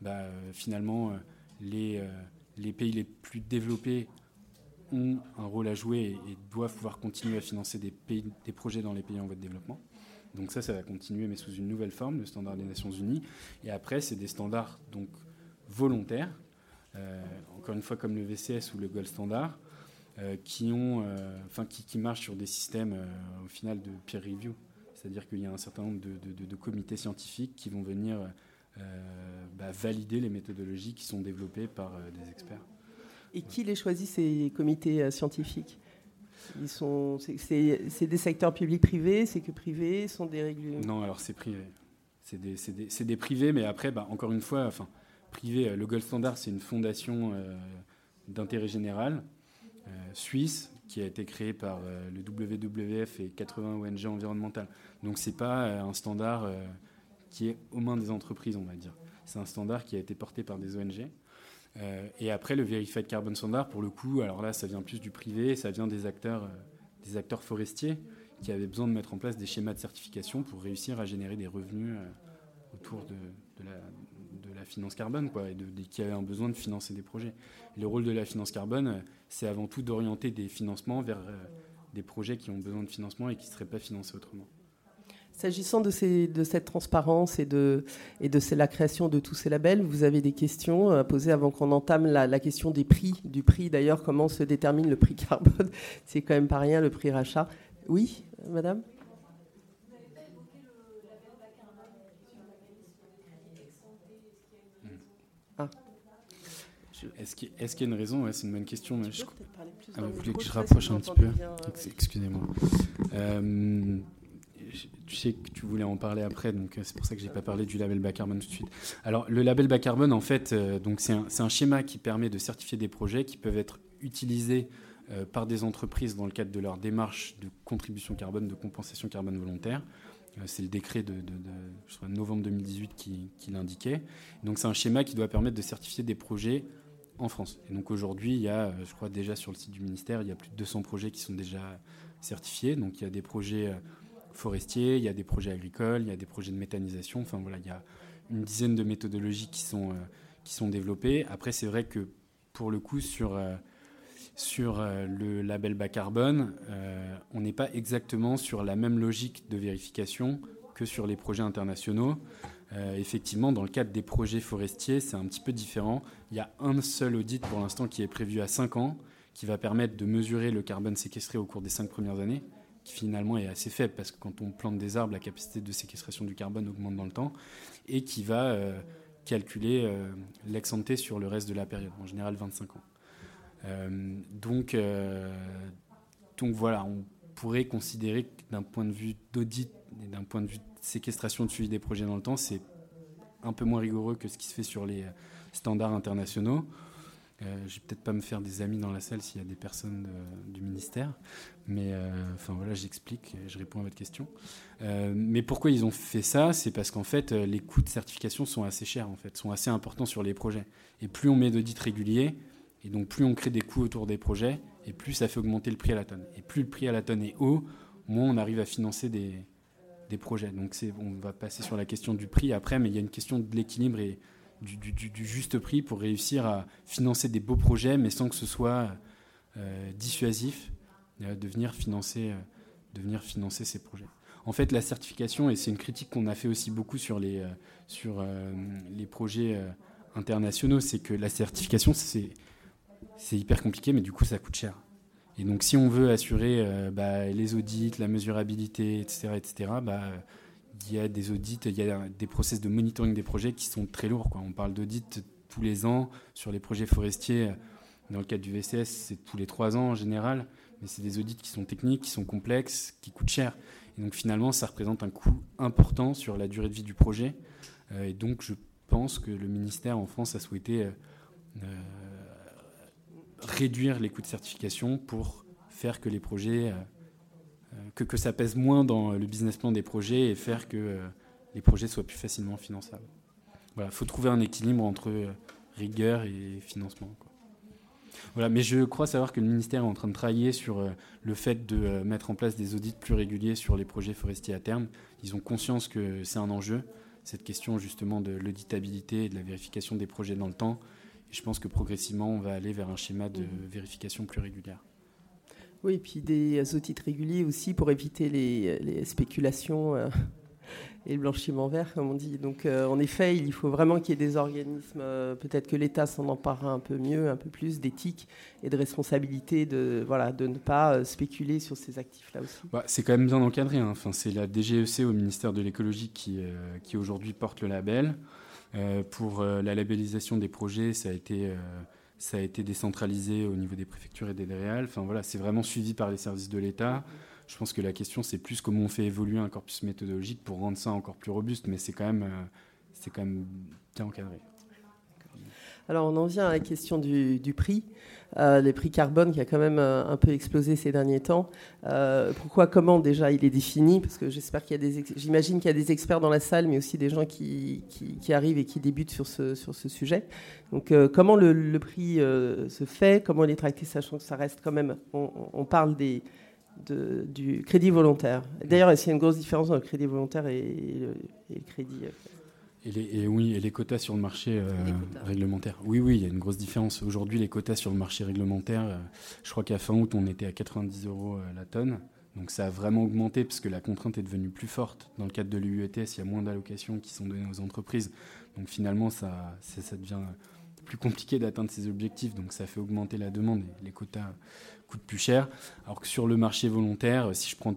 bah, finalement, euh, les, euh, les pays les plus développés ont un rôle à jouer et, doivent pouvoir continuer à financer des, projets dans les pays en voie de développement. Donc ça, ça va continuer, mais sous une nouvelle forme, le standard des Nations Unies. Et après, c'est des standards donc volontaires, euh, encore une fois comme le VCS ou le Gold Standard, qui, ont, enfin, qui, marchent sur des systèmes au final de peer review. C'est-à-dire qu'il y a un certain nombre de, comités scientifiques qui vont venir bah, valider les méthodologies qui sont développées par des experts. Et qui les choisit, ces comités scientifiques? Ils sont, c'est, des secteurs publics-privés, c'est que privés, sont des Non, alors c'est privé. C'est des, privés, mais après, bah, encore une fois, enfin, privé, le Gold Standard, c'est une fondation d'intérêt général suisse qui a été créé par euh, le WWF et 80 ONG environnementales. Donc c'est pas euh, un standard euh, qui est aux mains des entreprises, on va dire. C'est un standard qui a été porté par des ONG. Et après, le Verified Carbon Standard, pour le coup, alors là, ça vient plus du privé, ça vient des acteurs, des acteurs forestiers qui avaient besoin de mettre en place des schémas de certification pour réussir à générer des revenus autour de, la, finance carbone, quoi, et, qui avait un besoin de financer des projets. le rôle de la finance carbone, c'est avant tout d'orienter des financements vers euh, des projets qui ont besoin de financement et qui ne seraient pas financés autrement. S'agissant de, ces, de, cette transparence et de, et de la création de tous ces labels, vous avez des questions à poser avant qu'on entame la, la, question des prix, du prix d'ailleurs, comment se détermine le prix carbone? C'est quand même pas rien le prix rachat. Oui, madame? Est-ce qu'il y, a une raison? C'est une bonne question. Mais je... Ah, vous voulez que je rapproche un petit peu? Excusez-moi. Euh, tu sais que tu voulais en parler après, donc euh, c'est pour ça que j'ai pas parlé du label bas carbone tout de suite. Alors le label bas carbone, en fait, euh, donc c'est un, schéma qui permet de certifier des projets qui peuvent être utilisés par des entreprises dans le cadre de leur démarche de contribution carbone, de compensation carbone volontaire. C'est le décret de, de, novembre 2018 qui, qui l'indiquait. Donc c'est un schéma qui doit permettre de certifier des projets en France. Et donc aujourd'hui, il y a, euh, je crois déjà sur le site du ministère, il y a plus de 200 projets qui sont déjà certifiés. Donc il y a des projets euh, forestiers, il y a des projets agricoles, il y a des projets de méthanisation. Enfin voilà, il y a une dizaine de méthodologies qui sont, euh, qui sont développées. Après, c'est vrai que pour le coup, sur, sur le label bas carbone, on n'est pas exactement sur la même logique de vérification que sur les projets internationaux. Euh, effectivement, dans le cadre des projets forestiers, c'est un petit peu différent. Il y a un seul audit pour l'instant qui est prévu à 5 ans, qui va permettre de mesurer le carbone séquestré au cours des 5 premières années, qui finalement est assez faible, parce que quand on plante des arbres, la capacité de séquestration du carbone augmente dans le temps, et qui va euh, calculer euh, l'ex sur le reste de la période, en général 25 ans. donc, donc voilà, on pourrait considérer que d'un point de vue d'audit et d'un point de vue séquestration de suivi des projets dans le temps, c'est un peu moins rigoureux que ce qui se fait sur les standards internationaux. Euh, je vais peut-être pas me faire des amis dans la salle s'il y a des personnes du ministère, mais euh, enfin voilà, j'explique, je réponds à votre question. Euh, mais pourquoi ils ont fait ça? C'est parce qu'en fait, les coûts de certification sont assez chers, en fait, sont assez importants sur les projets. Et plus on met d'audits réguliers, et donc plus on crée des coûts autour des projets, et plus ça fait augmenter le prix à la tonne. Et plus le prix à la tonne est haut, moins on arrive à financer des, des projets. Donc on va passer sur la question du prix après, mais il y a une question de l'équilibre et du, juste prix pour réussir à financer des beaux projets, mais sans que ce soit euh, dissuasif euh, de, venir financer, euh, de venir financer ces projets. En fait, la certification, et c'est une critique qu'on a fait aussi beaucoup sur les, sur, les projets internationaux, c'est que la certification, c'est hyper compliqué, mais du coup, ça coûte cher. Et donc, si on veut assurer bah, les audits, la mesurabilité, etc., etc., bah, il y a des audits, il y a des process de monitoring des projets qui sont très lourds. On parle d'audits tous les ans sur les projets forestiers. Dans le cadre du VCS, c'est tous les trois ans en général, mais c'est des audits qui sont techniques, qui sont complexes, qui coûtent cher. Et donc finalement, ça représente un coût important sur la durée de vie du projet. Euh, et donc je pense que le ministère en France a souhaité euh, réduire les coûts de certification pour faire que les projets, euh, euh, que, que ça pèse moins dans le business plan des projets et faire que euh, les projets soient plus facilement finançables. Voilà, il faut trouver un équilibre entre rigueur et financement. Voilà, mais je crois savoir que le ministère est en train de travailler sur le fait de mettre en place des audits plus réguliers sur les projets forestiers à terme. Ils ont conscience que c'est un enjeu, cette question justement de l'auditabilité et de la vérification des projets dans le temps je pense que progressivement, on va aller vers un schéma de mhm. vérification plus régulière. Et puis des audits réguliers aussi pour éviter les, spéculations euh, et le blanchiment vert, comme on dit. Donc, euh, en effet, il faut vraiment qu'il y ait des organismes, euh, peut-être que l'État s'en emparera un peu mieux, un peu plus d'éthique et de responsabilité de, voilà, de ne pas spéculer sur ces actifs-là aussi. Bah, c'est quand même bien encadré. Hein. Enfin, c'est la DGEC au ministère de l'écologie qui aujourd'hui porte le label. pour la labellisation des projets, ça a été ça a été décentralisé au niveau des préfectures et des réals. Enfin voilà, c'est vraiment suivi par les services de l'État. Je pense que la question, c'est plus comment on fait évoluer un corpus méthodologique pour rendre ça encore plus robuste, mais c'est quand même, c'est quand même bien encadré. Alors on en vient à la question du, prix, euh, les prix carbone qui a quand même euh, un peu explosé ces derniers temps. Euh, pourquoi, comment déjà il est défini? Parce que j'espère qu'il y a des, j'imagine qu'il y a des experts dans la salle, mais aussi des gens qui, arrivent et qui débutent sur ce, sur ce sujet. Donc comment le, prix se fait? Comment il est tracté, sachant que ça reste quand même, on, parle des, du crédit volontaire. D'ailleurs, qu'il y a une grosse différence entre le crédit volontaire et, le, crédit et, les, oui, et les quotas sur le marché euh, réglementaire. Oui, oui, il y a une grosse différence. Aujourd'hui, les quotas sur le marché réglementaire, euh, je crois qu'à fin août, on était à 90 euros euh, la tonne. Donc ça a vraiment augmenté parce que la contrainte est devenue plus forte. Dans le cadre de l'UETS, il y a moins d'allocations qui sont données aux entreprises. Donc finalement, ça, ça, devient plus compliqué d'atteindre ces objectifs. Donc ça fait augmenter la demande et les quotas coûtent plus cher. Alors que sur le marché volontaire, si je prends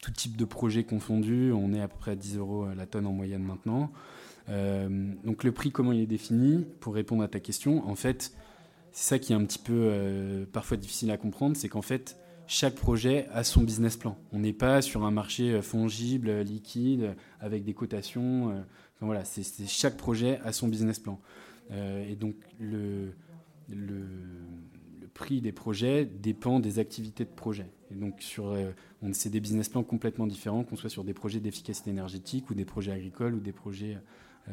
tout type de projet confondu, on est à peu près à 10 euros la tonne en moyenne maintenant. Euh, donc le prix, comment il est défini Pour répondre à ta question, en fait, c'est ça qui est un petit peu euh, parfois difficile à comprendre, c'est qu'en fait, chaque projet a son business plan. On n'est pas sur un marché euh, fongible, liquide, avec des cotations. Enfin, voilà, c'est, chaque projet a son business plan. et donc le, le, prix des projets dépend des activités de projet. Et donc sur, on, c'est des business plans complètement différents, qu'on soit sur des projets d'efficacité énergétique ou des projets agricoles ou des projets euh,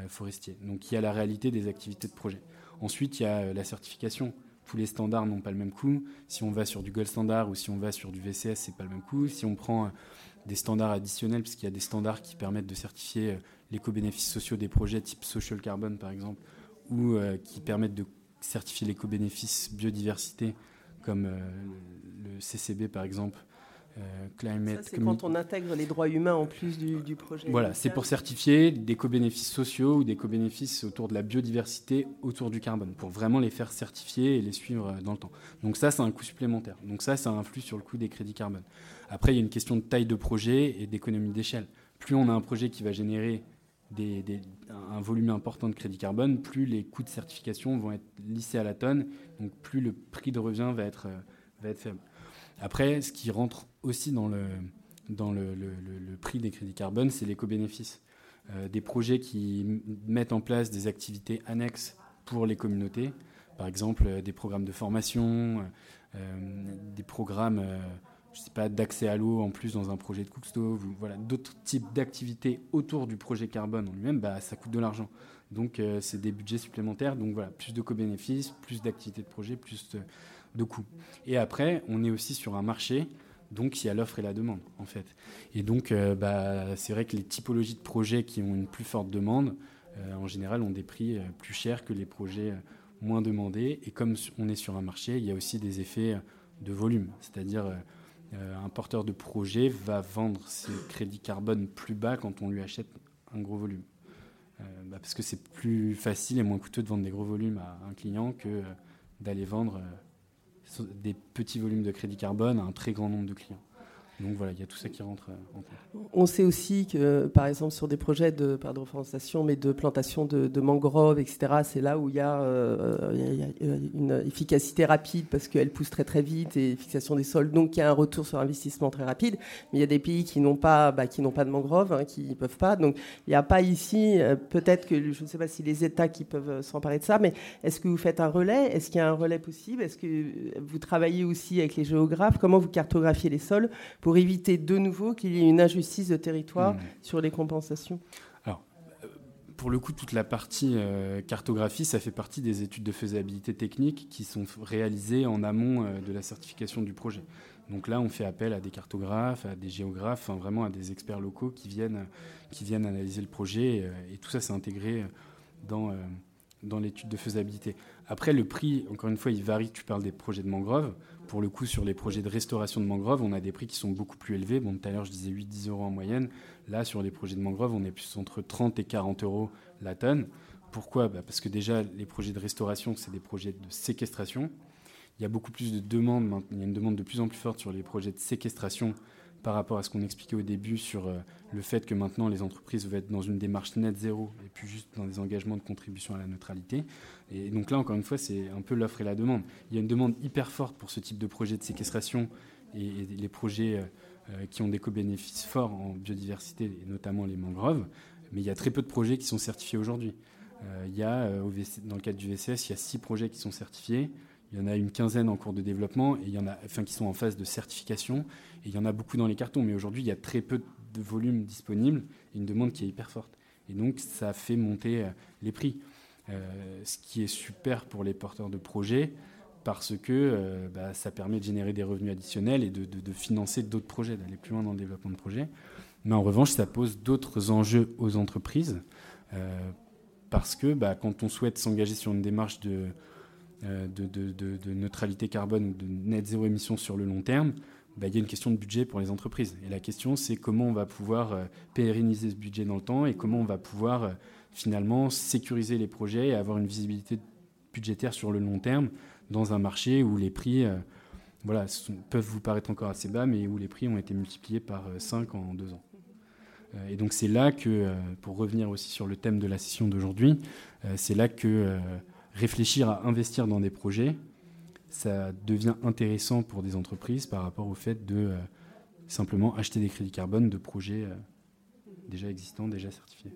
forestier. Donc il y a la réalité des activités de projet. Ensuite, il y a euh, la certification. Tous les standards n'ont pas le même coût. Si on va sur du Gold Standard ou si on va sur du VCS, c'est pas le même coût. Si on prend euh, des standards additionnels, parce qu'il y a des standards qui permettent de certifier l'éco-bénéfices sociaux des projets type Social Carbon par exemple, ou qui permettent de certifier l'éco-bénéfices biodiversité comme le CCB par exemple, euh, c'est quand on intègre les droits humains en plus du, projet. Voilà, c'est pour certifier des co-bénéfices sociaux ou des co-bénéfices autour de la biodiversité, autour du carbone, pour vraiment les faire certifier et les suivre euh, dans le temps. Donc ça, c'est un coût supplémentaire. Donc ça, ça influe sur le coût des crédits carbone. Après, il y a une question de taille de projet et d'économie d'échelle. Plus on a un projet qui va générer un volume important de crédits carbone, plus les coûts de certification vont être lissés à la tonne, donc plus le prix de revient va être, euh, va être faible. Après, ce qui rentre aussi dans le, dans le, prix des crédits carbone, c'est l'éco-bénéfice. Euh, des projets qui mettent en place des activités annexes pour les communautés, par exemple euh, des programmes de formation, euh, des programmes d'accès à l'eau en plus dans un projet de cookstove, voilà, d'autres types d'activités autour du projet carbone en lui-même, bah, ça coûte de l'argent. Donc c'est des budgets supplémentaires, donc voilà, plus de co-bénéfices, plus d'activités de projet, plus de, de coûts. Et après, on est aussi sur un marché, donc il y a l'offre et la demande, en fait. Et donc, euh, bah, c'est vrai que les typologies de projets qui ont une plus forte demande, euh, en général, ont des prix euh, plus chers que les projets moins demandés. Et comme on est sur un marché, il y a aussi des effets de volume, c'est-à-dire un porteur de projet va vendre ses crédits carbone plus bas quand on lui achète un gros volume. Bah, parce que c'est plus facile et moins coûteux de vendre des gros volumes à un client que d'aller vendre des petits volumes de crédit carbone à un très grand nombre de clients. Donc voilà, il y a tout ça qui rentre euh, en. On sait aussi que, par exemple, sur des projets de, pas de mais de plantation de, mangroves, etc., c'est là où il y, a, euh, une efficacité rapide parce qu'elle pousse très très vite et fixation des sols, donc il y a un retour sur investissement très rapide. Mais il y a des pays qui n'ont pas, bah, qui n'ont pas de mangroves, hein, qui ne peuvent pas. Donc il n'y a pas ici, euh, peut-être que je ne sais pas si les États qui peuvent s'emparer de ça, mais est-ce que vous faites un relais? Est-ce qu'il y a un relais possible? Est-ce que vous travaillez aussi avec les géographes? Comment vous cartographiez les sols pour éviter de nouveau qu'il y ait une injustice de territoire mmh. sur les compensations Alors, euh, pour le coup, toute la partie euh, cartographie, ça fait partie des études de faisabilité technique qui sont réalisées en amont euh, de la certification du projet. Donc là, on fait appel à des cartographes, à des géographes, vraiment à des experts locaux qui viennent, qui viennent analyser le projet. et tout ça, c'est intégré dans, dans l'étude de faisabilité. Après, le prix, encore une fois, il varie. Tu parles des projets de mangrove. Pour le coup, sur les projets de restauration de mangrove, on a des prix qui sont beaucoup plus élevés. Bon, tout à l'heure, je disais 8-10 euros en moyenne. Là, sur les projets de mangrove, on est plus entre 30 et 40 euros la tonne. Pourquoi? Bah, Parce que déjà, les projets de restauration, c'est des projets de séquestration. Il y a beaucoup plus de demandes. Il y a une demande de plus en plus forte sur les projets de séquestration par rapport à ce qu'on expliquait au début sur euh, le fait que maintenant les entreprises veulent être dans une démarche net zéro et puis juste dans des engagements de contribution à la neutralité. Et donc là, encore une fois, c'est un peu l'offre et la demande. Il y a une demande hyper forte pour ce type de projet de séquestration et, les projets euh, qui ont des co-bénéfices forts en biodiversité, et notamment les mangroves. Mais il y a très peu de projets qui sont certifiés aujourd'hui. il y a, dans le cadre du VCS, il y a six projets qui sont certifiés. Il y en a une quinzaine en cours de développement et il y en a, qui sont en phase de certification. Et il y en a beaucoup dans les cartons. Mais aujourd'hui, il y a très peu de volume disponible et une demande qui est hyper forte. Et donc, ça fait monter euh, les prix. Euh, ce qui est super pour les porteurs de projets parce que euh, bah, ça permet de générer des revenus additionnels et de, financer d'autres projets, d'aller plus loin dans le développement de projets. Mais en revanche, ça pose d'autres enjeux aux entreprises parce que bah, quand on souhaite s'engager sur une démarche de euh, de, neutralité carbone ou de net zéro émission sur le long terme, bah, il y a une question de budget pour les entreprises. Et la question, c'est comment on va pouvoir euh, pérenniser ce budget dans le temps et comment on va pouvoir euh, finalement sécuriser les projets et avoir une visibilité budgétaire sur le long terme dans un marché où les prix voilà, peuvent vous paraître encore assez bas, mais où les prix ont été multipliés par 5 en deux ans. Et donc c'est là que, pour revenir aussi sur le thème de la session d'aujourd'hui, c'est là que réfléchir à investir dans des projets, ça devient intéressant pour des entreprises par rapport au fait de euh, simplement acheter des crédits carbone de projets euh, déjà existants, déjà certifiés.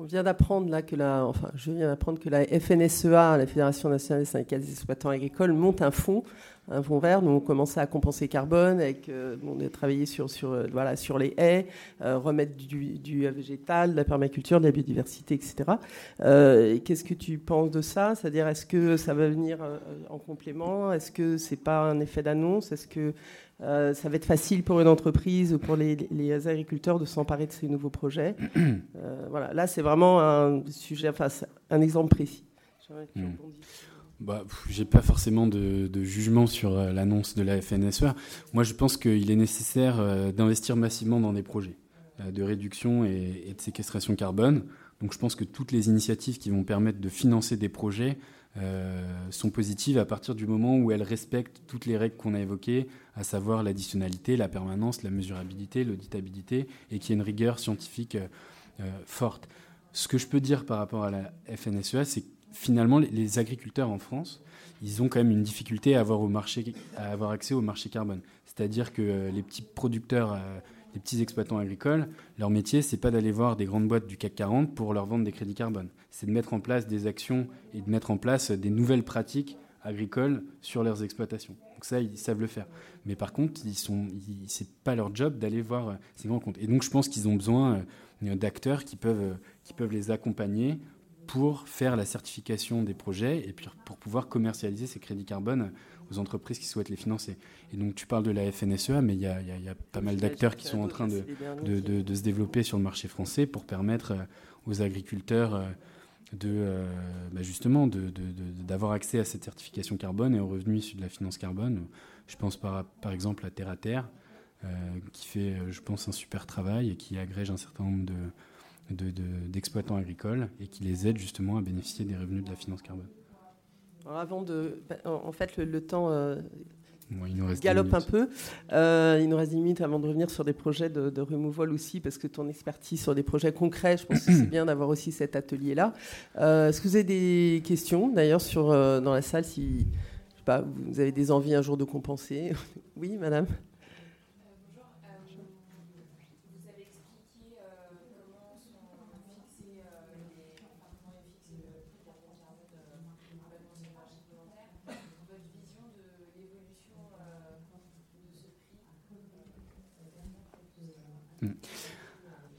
On vient d'apprendre là que la, enfin, je viens d'apprendre que la FNSEA, la Fédération nationale des syndicats des exploitants agricoles, monte un fonds, un fonds vert. Nous on commençait à compenser carbone, avec, euh, on a travaillé sur, sur, euh, voilà, sur les haies, euh, remettre du, du, végétal, de la permaculture, de la biodiversité, etc. Qu'est-ce que tu penses de ça? C'est-à-dire, est-ce que ça va venir en complément? Est-ce que c'est pas un effet d'annonce? Est-ce que euh, ça va être facile pour une entreprise ou pour les, agriculteurs de s'emparer de ces nouveaux projets? Euh, voilà, là, c'est vraiment un sujet, enfin, un exemple précis. Hmm. Bah, j'ai pas forcément de, jugement sur euh, l'annonce de la FNSEA. Moi, je pense qu'il est nécessaire d'investir massivement dans des projets de réduction et, de séquestration carbone. Donc, je pense que toutes les initiatives qui vont permettre de financer des projets euh, sont positives à partir du moment où elles respectent toutes les règles qu'on a évoquées, à savoir l'additionnalité, la permanence, la mesurabilité, l'auditabilité, et qu'il y ait une rigueur scientifique euh, euh, forte. Ce que je peux dire par rapport à la FNSEA, c'est que finalement, les agriculteurs en France, ils ont quand même une difficulté à avoir, au marché, à avoir accès au marché carbone. C'est-à-dire que les petits producteurs les petits exploitants agricoles, leur métier, c'est pas d'aller voir des grandes boîtes du CAC 40 pour leur vendre des crédits carbone. C'est de mettre en place des actions et de mettre en place des nouvelles pratiques agricoles sur leurs exploitations. Donc ça, ils savent le faire. Mais par contre, ils sont, pas leur job d'aller voir euh, ces grands comptes. Et donc, je pense qu'ils ont besoin euh, d'acteurs qui peuvent, euh, qui peuvent les accompagner pour faire la certification des projets et puis pour pouvoir commercialiser ces crédits carbone aux entreprises qui souhaitent les financer. Et donc tu parles de la FNSEA, mais il y a, pas mal d'acteurs qui sont en train de, de, se développer sur le marché français pour permettre euh, aux agriculteurs euh, de euh, bah, justement d'avoir accès à cette certification carbone et aux revenus issus de la finance carbone. Je pense par, par exemple à Terre à Terre, qui fait, je pense, un super travail et qui agrège un certain nombre d'exploitants agricoles et qui les aide justement à bénéficier des revenus de la finance carbone avant de, bah, en fait, le, temps euh, galope un peu. Euh, il nous reste 10 minutes avant de revenir sur des projets de, de removal aussi, parce que ton expertise sur des projets concrets, je pense que c'est bien d'avoir aussi cet atelier-là. Euh, est-ce que vous avez des questions, d'ailleurs, sur dans la salle, si pas, vous avez des envies un jour de compenser? Oui, madame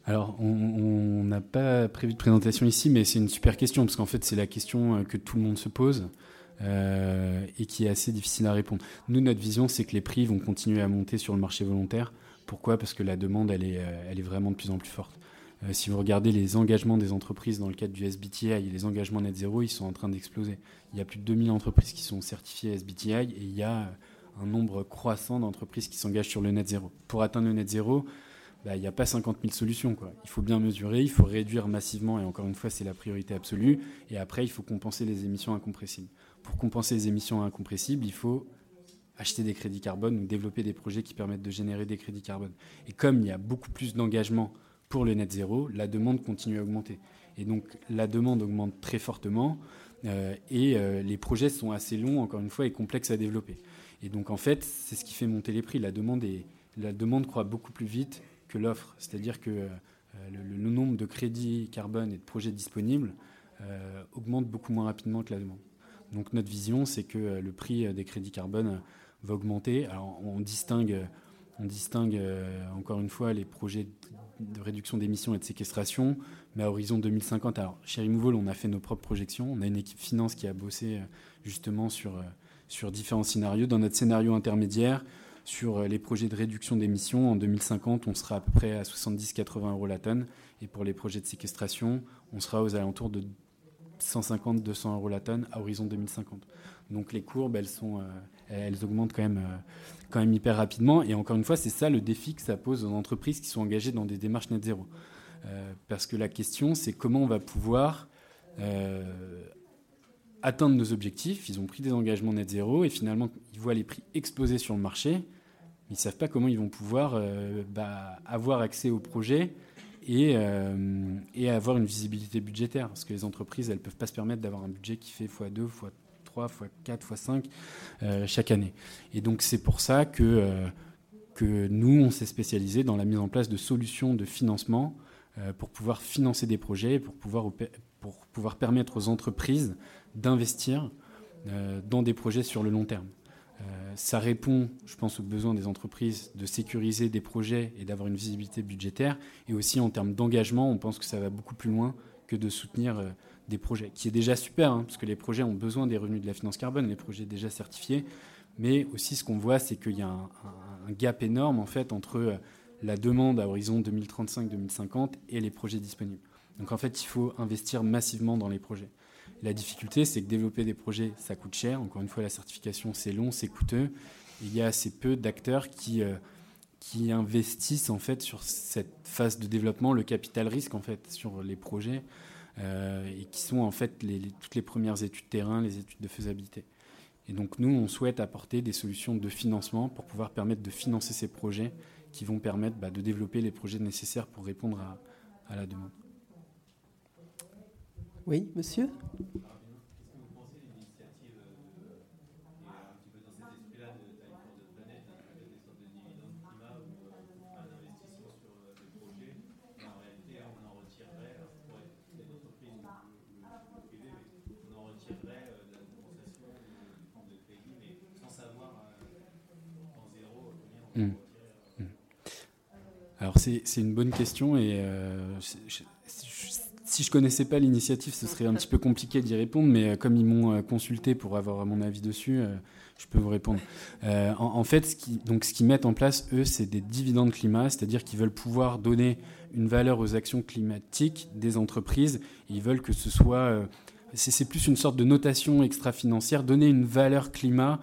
Alors, on n'a pas prévu de présentation ici, mais c'est une super question, parce qu'en fait, c'est la question euh, que tout le monde se pose euh, et qui est assez difficile à répondre. Nous, notre vision, c'est que les prix vont continuer à monter sur le marché volontaire. Pourquoi? Parce que la demande, elle est, euh, elle est vraiment de plus en plus forte. si vous regardez les engagements des entreprises dans le cadre du SBTI et les engagements net zéro, ils sont en train d'exploser. Il y a plus de 2000 entreprises qui sont certifiées SBTI et il y a un nombre croissant d'entreprises qui s'engagent sur le net zéro. Pour atteindre le net zéro, bah, il n'y a pas 50 000 solutions. Quoi. Il faut bien mesurer, il faut réduire massivement, et encore une fois, c'est la priorité absolue. Et après, il faut compenser les émissions incompressibles. Pour compenser les émissions incompressibles, il faut acheter des crédits carbone ou développer des projets qui permettent de générer des crédits carbone. Et comme il y a beaucoup plus d'engagement pour le net zéro, la demande continue à augmenter. Et donc la demande augmente très fortement euh, et euh, les projets sont assez longs, encore une fois, et complexes à développer. Et donc en fait, c'est ce qui fait monter les prix. La demande, est, la demande croît beaucoup plus vite que l'offre. C'est-à-dire que euh, le, nombre de crédits carbone et de projets disponibles augmente beaucoup moins rapidement que la demande. Donc notre vision, c'est que le prix des crédits carbone va augmenter. Alors on distingue, on distingue encore une fois les projets de réduction d'émissions et de séquestration, mais à horizon 2050. Alors, chez Removal, on a fait nos propres projections. On a une équipe finance qui a bossé euh, justement sur, euh, sur différents scénarios. Dans notre scénario intermédiaire, sur euh, les projets de réduction d'émissions, en 2050, on sera à peu près à 70-80 euros la tonne. Et pour les projets de séquestration, on sera aux alentours de 150-200 euros la tonne à horizon 2050. Donc les courbes, elles, elles augmentent quand même quand même hyper rapidement. Et encore une fois, c'est ça le défi que ça pose aux entreprises qui sont engagées dans des démarches net zéro. Euh, parce que la question, c'est comment on va pouvoir euh, atteindre nos objectifs. Ils ont pris des engagements net zéro et finalement, ils voient les prix exploser sur le marché. Mais ils ne savent pas comment ils vont pouvoir euh, bah, avoir accès au projet et, et, avoir une visibilité budgétaire. Parce que les entreprises, elles ne peuvent pas se permettre d'avoir un budget qui fait x2, x3 fois 4, fois 5 euh, chaque année. Et donc c'est pour ça que, euh, que nous, on s'est spécialisé dans la mise en place de solutions de financement euh, pour pouvoir financer des projets, pour pour pouvoir permettre aux entreprises d'investir dans des projets sur le long terme. ça répond, je pense, aux besoins des entreprises de sécuriser des projets et d'avoir une visibilité budgétaire. Et aussi en termes d'engagement, on pense que ça va beaucoup plus loin que de soutenir des projets, qui est déjà super, hein, parce que les projets ont besoin des revenus de la finance carbone, les projets déjà certifiés. Mais aussi, ce qu'on voit, c'est qu'il y a un, gap énorme en fait entre euh, la demande à horizon 2035-2050 et les projets disponibles. Donc en fait, il faut investir massivement dans les projets. La difficulté, c'est que développer des projets, ça coûte cher. Encore une fois, la certification, c'est long, c'est coûteux. il y a assez peu d'acteurs qui, euh, qui investissent en fait sur cette phase de développement, le capital risque sur les projets. Euh, et qui sont en fait toutes les premières études terrain, les études de faisabilité. Et donc nous, on souhaite apporter des solutions de financement pour pouvoir permettre de financer ces projets qui vont permettre bah, de développer les projets nécessaires pour répondre à la demande. Oui, monsieur Mm. Mm. Alors c'est une bonne question et euh, si je connaissais pas l'initiative, ce serait un petit peu compliqué d'y répondre, mais euh, comme ils m'ont euh, consulté pour avoir mon avis dessus, je peux vous répondre. en, fait, ce qu'ils donc ce qu'ils mettent en place, eux, c'est des dividendes climat, c'est-à-dire qu'ils veulent pouvoir donner une valeur aux actions climatiques des entreprises. ils veulent que ce soit, c'est plus une sorte de notation extra-financière, donner une valeur climat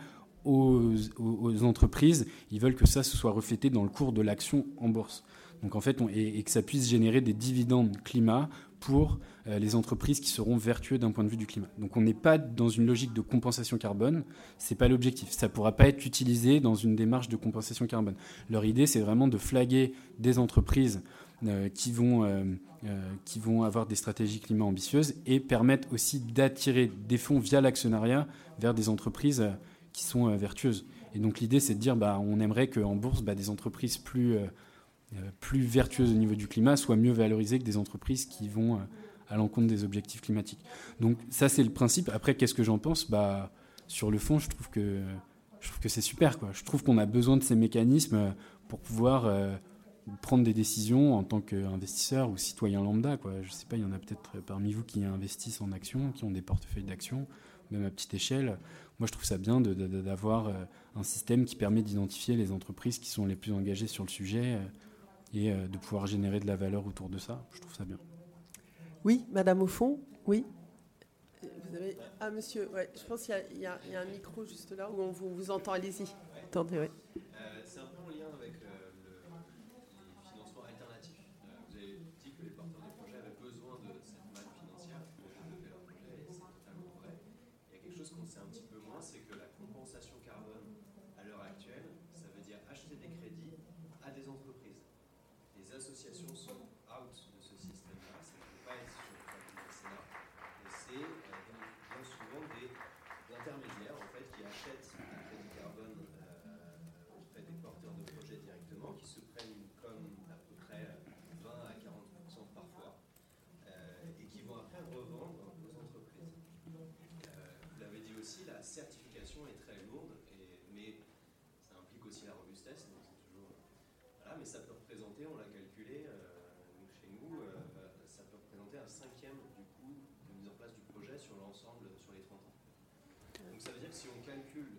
aux, entreprises, ils veulent que ça se soit reflété dans le cours de l'action en bourse. Donc en fait, et, que ça puisse générer des dividendes climat pour euh, les entreprises qui seront vertueuses d'un point de vue du climat. Donc on n'est pas dans une logique de compensation carbone, c'est pas l'objectif. Ça pourra pas être utilisé dans une démarche de compensation carbone. Leur idée, c'est vraiment de flaguer des entreprises euh, qui, vont, euh, qui vont avoir des stratégies climat ambitieuses et permettre aussi d'attirer des fonds via l'actionnariat vers des entreprises qui sont vertueuses. Et donc l'idée, c'est de dire, bah, on aimerait qu'en bourse, bah, des entreprises plus, plus vertueuses au niveau du climat soient mieux valorisées que des entreprises qui vont à l'encontre des objectifs climatiques. Donc ça, c'est le principe. Après, qu'est-ce que j'en pense? Bah, Sur le fond, je trouve que, je trouve que c'est super. Quoi. Je trouve qu'on a besoin de ces mécanismes pour pouvoir prendre des décisions en tant qu'investisseur ou citoyen lambda. Quoi. Je sais pas, il y en a peut-être parmi vous qui investissent en actions, qui ont des portefeuilles d'actions, même à petite échelle. Moi, je trouve ça bien d'avoir euh, un système qui permet d'identifier les entreprises qui sont les plus engagées sur le sujet euh, et euh, de pouvoir générer de la valeur autour de ça. Je trouve ça bien. Oui, Madame au fond, oui. Vous avez... Ah, monsieur, ouais, je pense qu'il y, y, a un micro juste là où on vous, vous entend. Allez-y. Attendez, oui. certifications sont out de ce système-là, ça ne peut pas être sur le mécénat. Et c'est euh, bien souvent des, intermédiaires en fait, qui achètent un crédit carbone euh, auprès des porteurs de projets directement, qui se prennent comme à peu près 20 à 40% parfois, euh, et qui vont après revendre aux entreprises. Euh, vous l'avez dit aussi, la certification est très lourde, et, mais ça implique aussi la robustesse. Donc c'est toujours, voilà, mais ça peut représenter, on l'a calculé euh, chez nous, euh, ça peut représenter un cinquième du coût de mise en place du projet sur l'ensemble, sur les 30 ans. Donc ça veut dire que si on calcule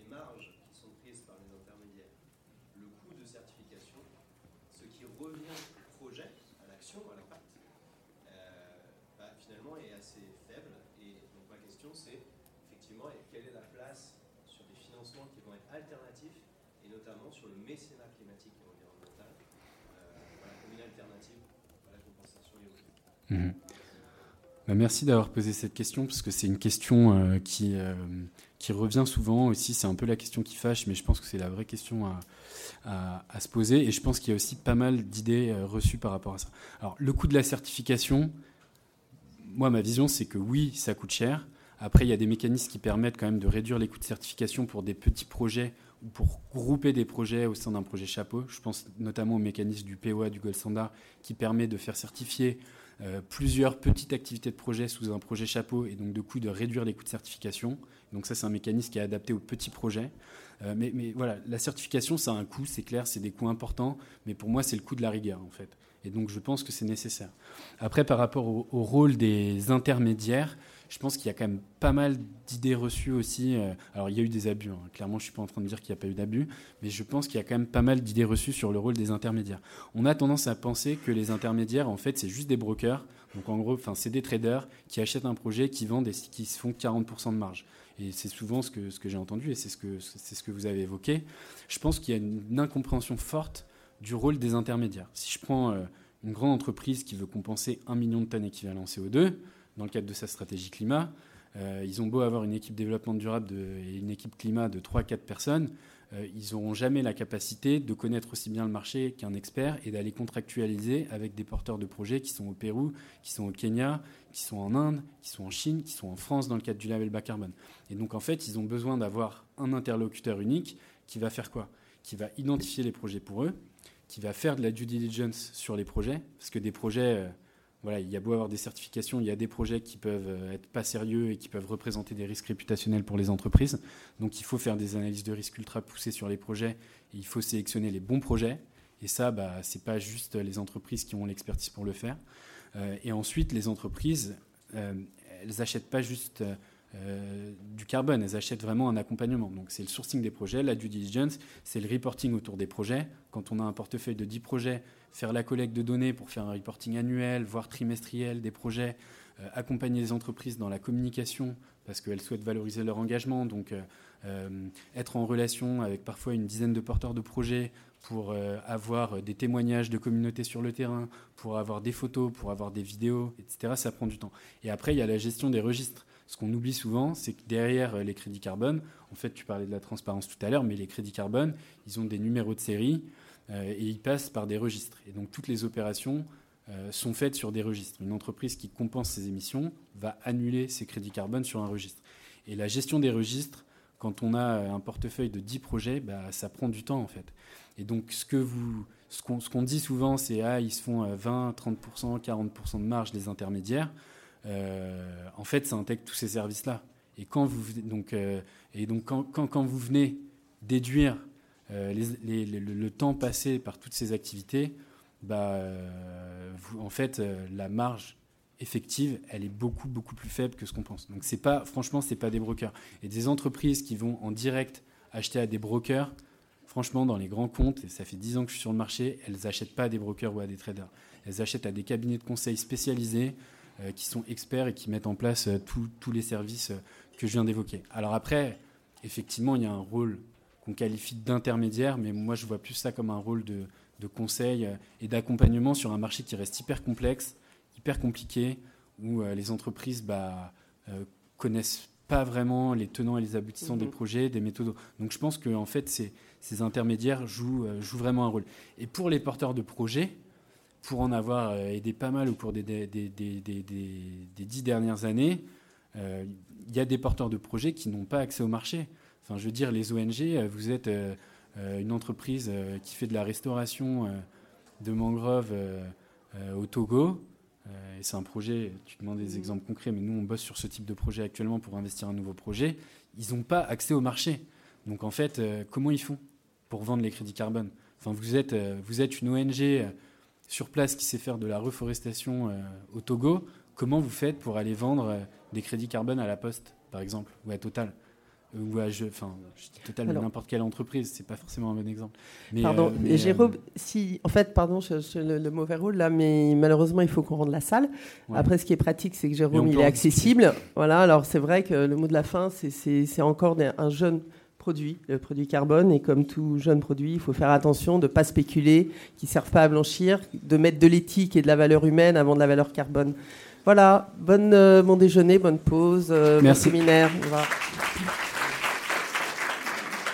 les marges qui sont prises par les intermédiaires, le coût de certification, ce qui revient au projet, à l'action, à l'impact, euh, bah, finalement est assez faible. Et donc ma question c'est effectivement quelle est la place sur des financements qui vont être alternatifs et notamment sur le mécénat climatique et environnemental, euh, voilà, comme une alternative à la compensation éolienne. Bah, merci d'avoir posé cette question parce que c'est une question euh, qui, euh, revient souvent aussi. C'est un peu la question qui fâche, mais je pense que c'est la vraie question à, à, à, se poser. Et je pense qu'il y a aussi pas mal d'idées euh, reçues par rapport à ça. Alors, le coût de la certification, moi, ma vision, c'est que oui, ça coûte cher. Après, il y a des mécanismes qui permettent quand même de réduire les coûts de certification pour des petits projets ou pour grouper des projets au sein d'un projet chapeau. Je pense notamment au mécanisme du POA, du Gold Standard, qui permet de faire certifier euh, plusieurs petites activités de projet sous un projet chapeau et donc de coup de réduire les coûts de certification. Donc ça, c'est un mécanisme qui est adapté aux petits projets. Euh, mais, mais, voilà, la certification, ça a un coût, c'est clair, c'est des coûts importants, mais pour moi, c'est le coût de la rigueur, en fait. Et donc, je pense que c'est nécessaire. Après, par rapport au, au, rôle des intermédiaires, je pense qu'il y a quand même pas mal d'idées reçues aussi. Euh, alors, il y a eu des abus. Hein. Clairement, je ne suis pas en train de dire qu'il n'y a pas eu d'abus, mais je pense qu'il y a quand même pas mal d'idées reçues sur le rôle des intermédiaires. On a tendance à penser que les intermédiaires, en fait, c'est juste des brokers. Donc, en gros, c'est des traders qui achètent un projet, qui vendent et qui se font 40% de marge. Et c'est souvent ce que, ce que j'ai entendu et c'est ce, que, ce que vous avez évoqué. Je pense qu'il y a une incompréhension forte du rôle des intermédiaires. Si je prends euh, une grande entreprise qui veut compenser un million de tonnes équivalent CO2 dans le cadre de sa stratégie climat, euh, ils ont beau avoir une équipe développement durable et une équipe climat de 3-4 personnes, euh, ils n'auront jamais la capacité de connaître aussi bien le marché qu'un expert et d'aller contractualiser avec des porteurs de projets qui sont au Pérou, qui sont au Kenya, qui sont en Inde, qui sont en Chine, qui sont en France dans le cadre du label bas carbone. Et donc en fait, ils ont besoin d'avoir un interlocuteur unique qui va faire quoi? Qui va identifier les projets pour eux, qui va faire de la due diligence sur les projets, parce que des projets, euh, voilà, il y a beau avoir des certifications, il y a des projets qui peuvent être pas sérieux et qui peuvent représenter des risques réputationnels pour les entreprises. Donc il faut faire des analyses de risques ultra poussées sur les projets et il faut sélectionner les bons projets. Et ça, bah, c'est pas juste les entreprises qui ont l'expertise pour le faire. Euh, et ensuite, les entreprises, euh, elles achètent pas juste euh, du carbone. Elles achètent vraiment un accompagnement. Donc c'est le sourcing des projets, la due diligence, c'est le reporting autour des projets. Quand on a un portefeuille de 10 projets, faire la collecte de données pour faire un reporting annuel, voire trimestriel des projets, euh, accompagner les entreprises dans la communication parce qu'elles souhaitent valoriser leur engagement, donc euh, être en relation avec parfois une dizaine de porteurs de projets pour avoir des témoignages de communautés sur le terrain, pour avoir des photos, pour avoir des vidéos, etc. Ça prend du temps. Et après, il y a la gestion des registres. Ce qu'on oublie souvent, c'est que derrière les crédits carbone, en fait, tu parlais de la transparence tout à l'heure, mais les crédits carbone, ils ont des numéros de série euh, et ils passent par des registres. Et donc, toutes les opérations euh, sont faites sur des registres. Une entreprise qui compense ses émissions va annuler ses crédits carbone sur un registre. Et la gestion des registres, quand on a un portefeuille de 10 projets, bah, ça prend du temps, en fait. Et donc, ce que vous, ce qu'on, ce dit souvent, c'est ah, ils se font 20, 30%, 40% de marge les intermédiaires. Euh, en fait, ça intègre tous ces services-là. Et quand vous, donc, euh, et donc quand, quand, vous venez déduire euh, le, temps passé par toutes ces activités, bah, en fait, la marge effective, elle est beaucoup beaucoup plus faible que ce qu'on pense. Donc c'est pas, franchement, c'est pas des brokers. Et des entreprises qui vont en direct acheter à des brokers, franchement, dans les grands comptes, et ça fait 10 ans que je suis sur le marché, elles n'achètent pas à des brokers ou à des traders. Elles achètent à des cabinets de conseil spécialisés qui sont experts et qui mettent en place euh, tous les services euh, que je viens d'évoquer. Alors après, effectivement, il y a un rôle qu'on qualifie d'intermédiaire, mais moi je vois plus ça comme un rôle de, de conseil et d'accompagnement sur un marché qui reste hyper complexe, hyper compliqué, où les entreprises bah, connaissent pas vraiment les tenants et les aboutissants mmh. des projets, des méthodes. Donc je pense que en fait, ces, ces intermédiaires jouent, jouent, vraiment un rôle. Et pour les porteurs de projets, pour en avoir aidé pas mal au cours des, des, des, des dix dernières années, il y a des porteurs de projets qui n'ont pas accès au marché. Enfin, je veux dire, les ONG, vous êtes une entreprise qui fait de la restauration de mangroves au Togo. et c'est un projet, tu demandes des exemples concrets, mais nous, on bosse sur ce type de projet actuellement pour investir un nouveau projet. Ils n'ont pas accès au marché. Donc, en fait, comment ils font pour vendre les crédits carbone? Enfin, vous, êtes, vous êtes une ONG sur place qui sait faire de la reforestation au Togo. Comment vous faites pour aller vendre des crédits carbone à la Poste, par exemple, ou à Total ou à, je, enfin, Total, n'importe quelle entreprise, c'est pas forcément un bon exemple. Mais, pardon, euh, Jérôme, si, en fait, pardon, je, le, mauvais rôle là, mais malheureusement, il faut qu'on rende la salle. Après, ce qui est pratique, c'est que Jérôme, il est accessible. Voilà, alors c'est vrai que le mot de la fin, c'est encore un jeune produit, le produit carbone. Et comme tout jeune produit, il faut faire attention de ne pas spéculer, qui ne servent pas à blanchir, de mettre de l'éthique et de la valeur humaine avant de la valeur carbone. Voilà, bonne, euh, bon déjeuner, bonne pause, euh, bon séminaire. Au revoir.